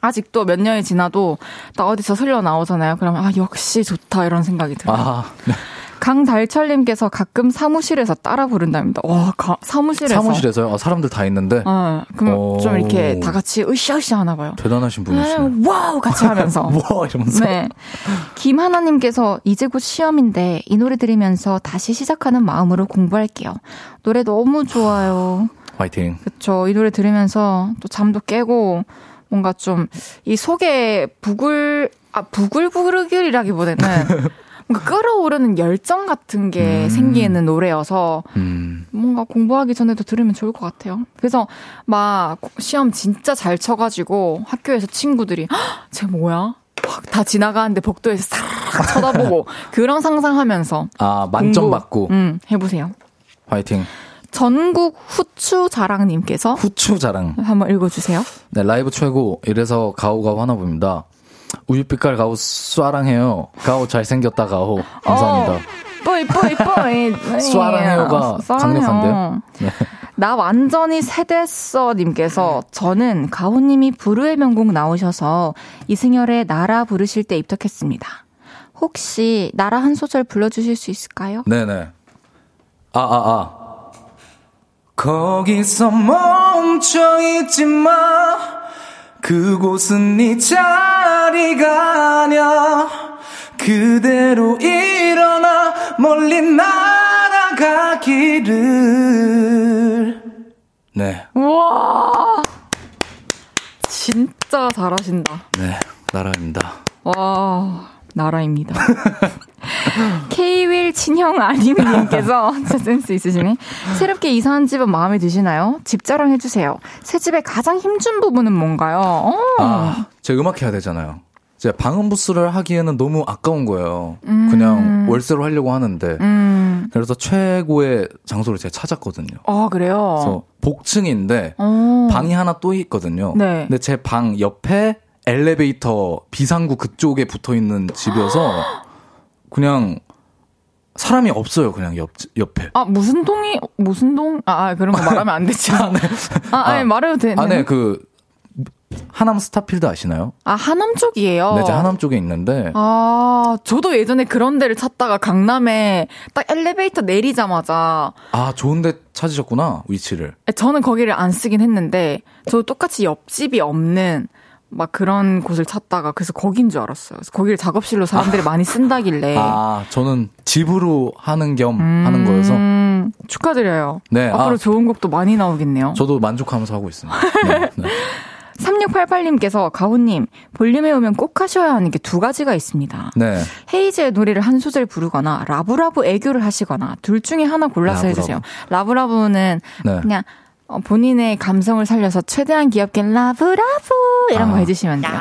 아직도 몇 년이 지나도 나 어디서 흘러 나오잖아요. 그러면 아 역시 좋다 이런 생각이 들어요. 아, 네. 강달철님께서 가끔 사무실에서 따라 부른답니다. 와 가- 사무실에서. 사무실에서요. 아, 사람들 다 있는데 어, 그럼 오. 좀 이렇게 다 같이 으쌰으쌰 하나 봐요. 대단하신 네, 분이시네. 와우 같이 하면서. 와 이러면서. 네. 김하나님께서 이제 곧 시험인데 이 노래 들으면서 다시 시작하는 마음으로 공부할게요. 노래 너무 좋아요. 화이팅. 그쵸. 이 노래 들으면서 또 잠도 깨고 뭔가 좀 이 속에 부글, 아, 부글부글이라기보다는 뭔가 끌어오르는 열정 같은 게 음. 생기는 노래여서 음. 뭔가 공부하기 전에도 들으면 좋을 것 같아요. 그래서 막 시험 진짜 잘 쳐가지고 학교에서 친구들이 "헉, 쟤 뭐야? 확다 지나가는데 복도에서 싹 쳐다보고 그런 상상하면서 아 만점 공부, 받고 음, 해보세요. 화이팅. 전국 후추 자랑님께서 후추 자랑. 한번 읽어주세요. 네 라이브 최고. 이래서 가오가 화나 봅니다. 우유빛깔 가오 쏴랑해요. 가오 잘생겼다 가오. 감사합니다. 어, 뿌이 뿌이 뿌이. 쏴랑해요가 쏴랑해요. 강력한데요? 네. 나 완전히 세대써 님께서 저는 가호님이 부르의 명곡 나오셔서 이승열의 나라 부르실 때 입덕했습니다. 혹시 나라 한 소절 불러주실 수 있을까요? 네네. 아, 아, 아. 거기서 멈춰 있지 마. 그곳은 네 자리가 아냐. 그대로 일어나 멀리 날아가기를. 네, 우와! 진짜 잘하신다. 네, 나라입니다. 와, 나라입니다. K-윌 친형 아님님께서 진짜 센스 있으시네. 새롭게 이사한 집은 마음에 드시나요? 집 자랑해주세요. 새 집의 가장 힘준 부분은 뭔가요? 어. 아, 제가 음악 해야 되잖아요. 제가 방음 부스를 하기에는 너무 아까운 거예요. 그냥 월세로 하려고 하는데. 음. 그래서 최고의 장소를 제가 찾았거든요. 어, 그래요? 그래서 복층인데 어. 방이 하나 또 있거든요. 네. 근데 제 방 옆에 엘리베이터 비상구 그쪽에 붙어 있는 집이어서 그냥 사람이 없어요. 그냥 옆 옆에. 아, 무슨 동이, 무슨 동? 아, 아, 그런 거 말하면 안 되죠. 아, 아니, 아. 말해도 되네. 안에 그 하남 스타필드 아시나요? 아, 하남 쪽이에요? 네, 제 하남 쪽에 있는데 아, 저도 예전에 그런 데를 찾다가 강남에 딱 엘리베이터 내리자마자 아 좋은 데 찾으셨구나 위치를. 저는 거기를 안 쓰긴 했는데 저 똑같이 옆집이 없는 막 그런 곳을 찾다가 그래서 거긴 줄 알았어요. 그래서 거기를 작업실로 사람들이 많이 쓴다길래 아 저는 집으로 하는 겸 하는 거여서 음, 축하드려요. 네, 앞으로 아. 좋은 곡도 많이 나오겠네요. 저도 만족하면서 하고 있습니다. 네, 네. 3688님께서 가호님 볼륨에 오면 꼭 하셔야 하는 게 두 가지가 있습니다. 네. 헤이즈의 노래를 한 소절 부르거나 라브라브 애교를 하시거나 둘 중에 하나 골라서 라브라브. 해주세요. 라브라브는 네. 그냥 어, 본인의 감성을 살려서 최대한 귀엽게 라브라브 이런 거 아. 해주시면 돼요.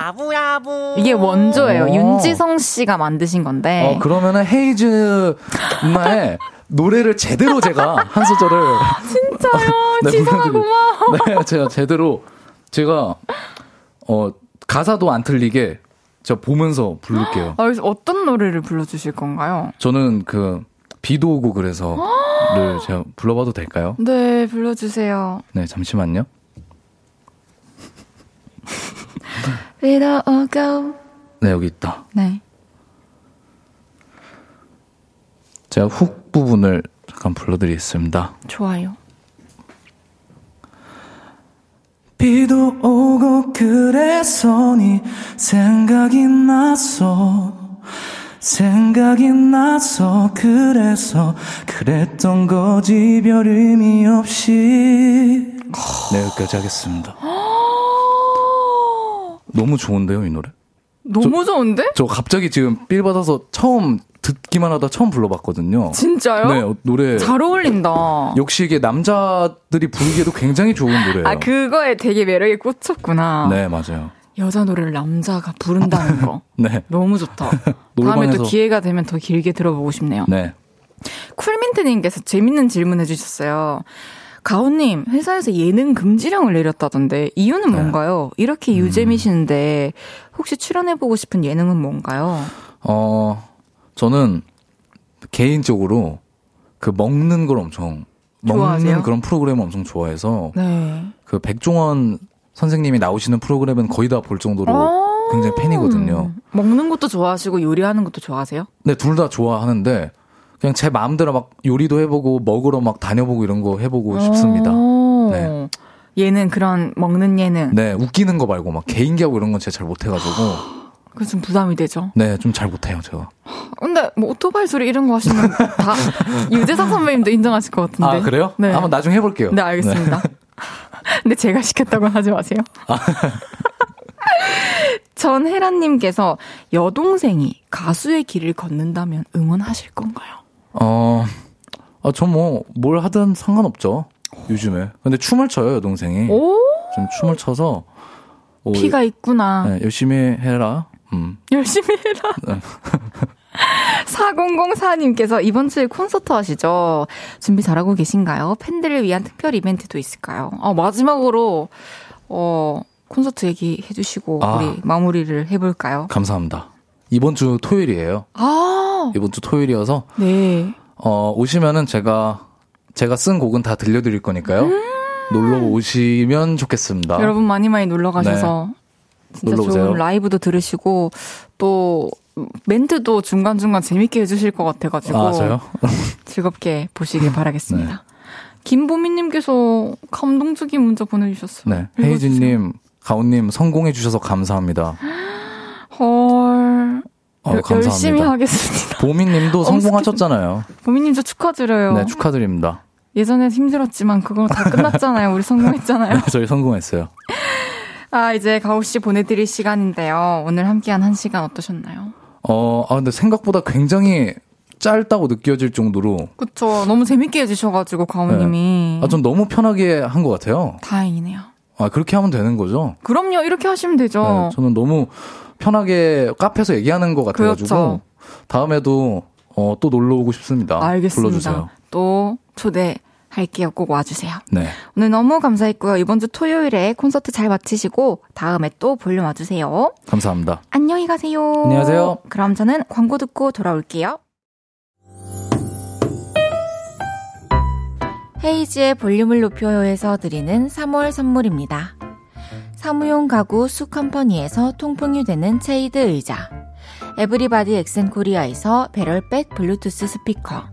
이게 원조예요. 오. 윤지성 씨가 만드신 건데. 어 그러면은 헤이즈 누나의 노래를 제대로 제가 한 소절을 진짜요? 네, 지성아 고마워. 네, 제가 제대로 제가 어 가사도 안 틀리게 제가 보면서 부를게요. 아, 그래서 어떤 노래를 불러주실 건가요? 저는 그 비도 오고 그래서를 제가 불러봐도 될까요? 네, 불러주세요. 네, 잠시만요. 비도 오고. 네, 여기 있다. 네. 제가 훅 부분을 잠깐 불러드리겠습니다. 좋아요. 비도 오고 그래서 네 생각이 났어 생각이 나서 그래서 그랬던 거지 별 의미 없이 네, 여기까지 하겠습니다. 너무 좋은데요, 이 노래? 너무 좋은데? 저 갑자기 지금 빌 받아서 처음 듣기만 하다 처음 불러봤거든요. 진짜요? 네, 어, 노래. 잘 어울린다. 역시 이게 남자들이 부르기에도 굉장히 좋은 노래예요. 아, 그거에 되게 매력에 꽂혔구나. 네, 맞아요. 여자 노래를 남자가 부른다는 거. 네. 너무 좋다. 다음에 또 기회가 되면 더 길게 들어보고 싶네요. 네. 쿨민트님께서 재밌는 질문 해주셨어요. 가온님, 회사에서 예능 금지령을 내렸다던데, 이유는 네. 뭔가요? 이렇게 음. 유잼이시는데, 혹시 출연해보고 싶은 예능은 뭔가요? 어, 저는 개인적으로 그 먹는 걸 엄청, 좋아하세요? 먹는 그런 프로그램을 엄청 좋아해서 네. 그 백종원 선생님이 나오시는 프로그램은 거의 다 볼 정도로 어. 굉장히 팬이거든요. 먹는 것도 좋아하시고, 요리하는 것도 좋아하세요? 네, 둘 다 좋아하는데 그냥 제 마음대로 막 요리도 해보고 먹으러 막 다녀보고 이런 거 해보고 싶습니다. 오. 네. 예능, 그런, 먹는 예능. 네, 웃기는 거 말고 막 개인기하고 이런 건 제가 잘 못해가지고 그거 좀 부담이 되죠. 네, 좀 잘 못해요 제가. 근데, 뭐, 오토바이 소리 이런 거 하시면 다, 유재석 선배님도 인정하실 것 같은데. 아 그래요? 네. 한번 나중에 해볼게요. 네, 알겠습니다. 근데 제가 시켰다고 하지 마세요. 전혜란님께서 여동생이 가수의 길을 걷는다면 응원하실 건가요? 어, 아, 전뭐 뭘 하든 상관없죠. 요즘에. 근데 춤을 춰요 여동생이. 오, 좀 춤을 춰서 어, 피가 있구나. 네, 열심히 해라. 음. 열심히 해라. 4004님께서 이번 주에 콘서트 하시죠? 준비 잘하고 계신가요? 팬들을 위한 특별 이벤트도 있을까요? 어, 마지막으로, 어, 콘서트 얘기 해 주시고, 아. 우리 마무리를 해볼까요? 감사합니다. 이번 주 토요일이에요. 아, 이번 주 토요일이어서 네. 어, 오시면은 제가 제가 쓴 곡은 다 들려드릴 거니까요. 놀러 오시면 좋겠습니다. 음. 여러분 많이 많이 놀러 가셔서 진짜 네. 오세요. 좋은 라이브도 들으시고 또 멘트도 중간중간 재밌게 해주실 것 같아가지고 아? 즐겁게 보시길 바라겠습니다. 김보미님께서 감동적인 문자 보내주셨어요. 네. 헤이즈님, 가온님 성공해주셔서 감사합니다. 헐. 어, 열- 감사합니다. 열심히 하겠습니다. 보미님도 성공하셨잖아요. 보미님 저 축하드려요. 네, 축하드립니다. 예전에 힘들었지만 그거 다 끝났잖아요. 우리 성공했잖아요. 저희 성공했어요. 아 이제 가오 씨 보내드릴 시간인데요. 오늘 함께한 한 시간 어떠셨나요? 어, 아, 근데 생각보다 굉장히 짧다고 느껴질 정도로. 그쵸. 너무 재밌게 해주셔가지고, 가오님이. 네. 아, 전 너무 편하게 한 것 같아요. 다행이네요. 아, 그렇게 하면 되는 거죠? 그럼요. 이렇게 하시면 되죠. 네, 저는 너무 편하게 카페에서 얘기하는 것 같아가지고. 그렇죠. 다음에도, 어, 또 놀러 오고 싶습니다. 알겠습니다. 불러주세요. 또 초대 할게요. 꼭 와주세요. 네. 오늘 너무 감사했고요. 이번 주 토요일에 콘서트 잘 마치시고 다음에 또 볼륨 와주세요. 감사합니다. 안녕히 가세요. 안녕하세요. 그럼 저는 광고 듣고 돌아올게요. 헤이즈의 볼륨을 높여요에서 드리는 3월 선물입니다. 사무용 가구 수컴퍼니에서 통풍이 되는 체이드 의자 에브리바디 엑센코리아에서 배럴백 블루투스 스피커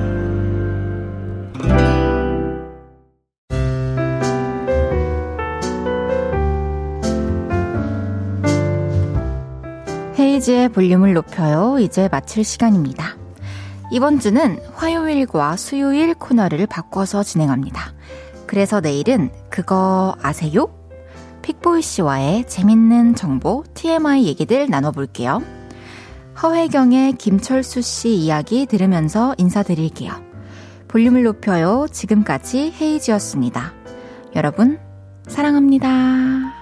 헤이지의 볼륨을 높여요. 이제 마칠 시간입니다. 이번 주는 화요일과 수요일 코너를 바꿔서 진행합니다. 그래서 내일은 그거 아세요? 픽보이 씨와의 재밌는 정보, TMI 얘기들 나눠볼게요. 허혜경의 김철수 씨 이야기 들으면서 인사드릴게요. 볼륨을 높여요. 지금까지 헤이지였습니다. 여러분, 사랑합니다.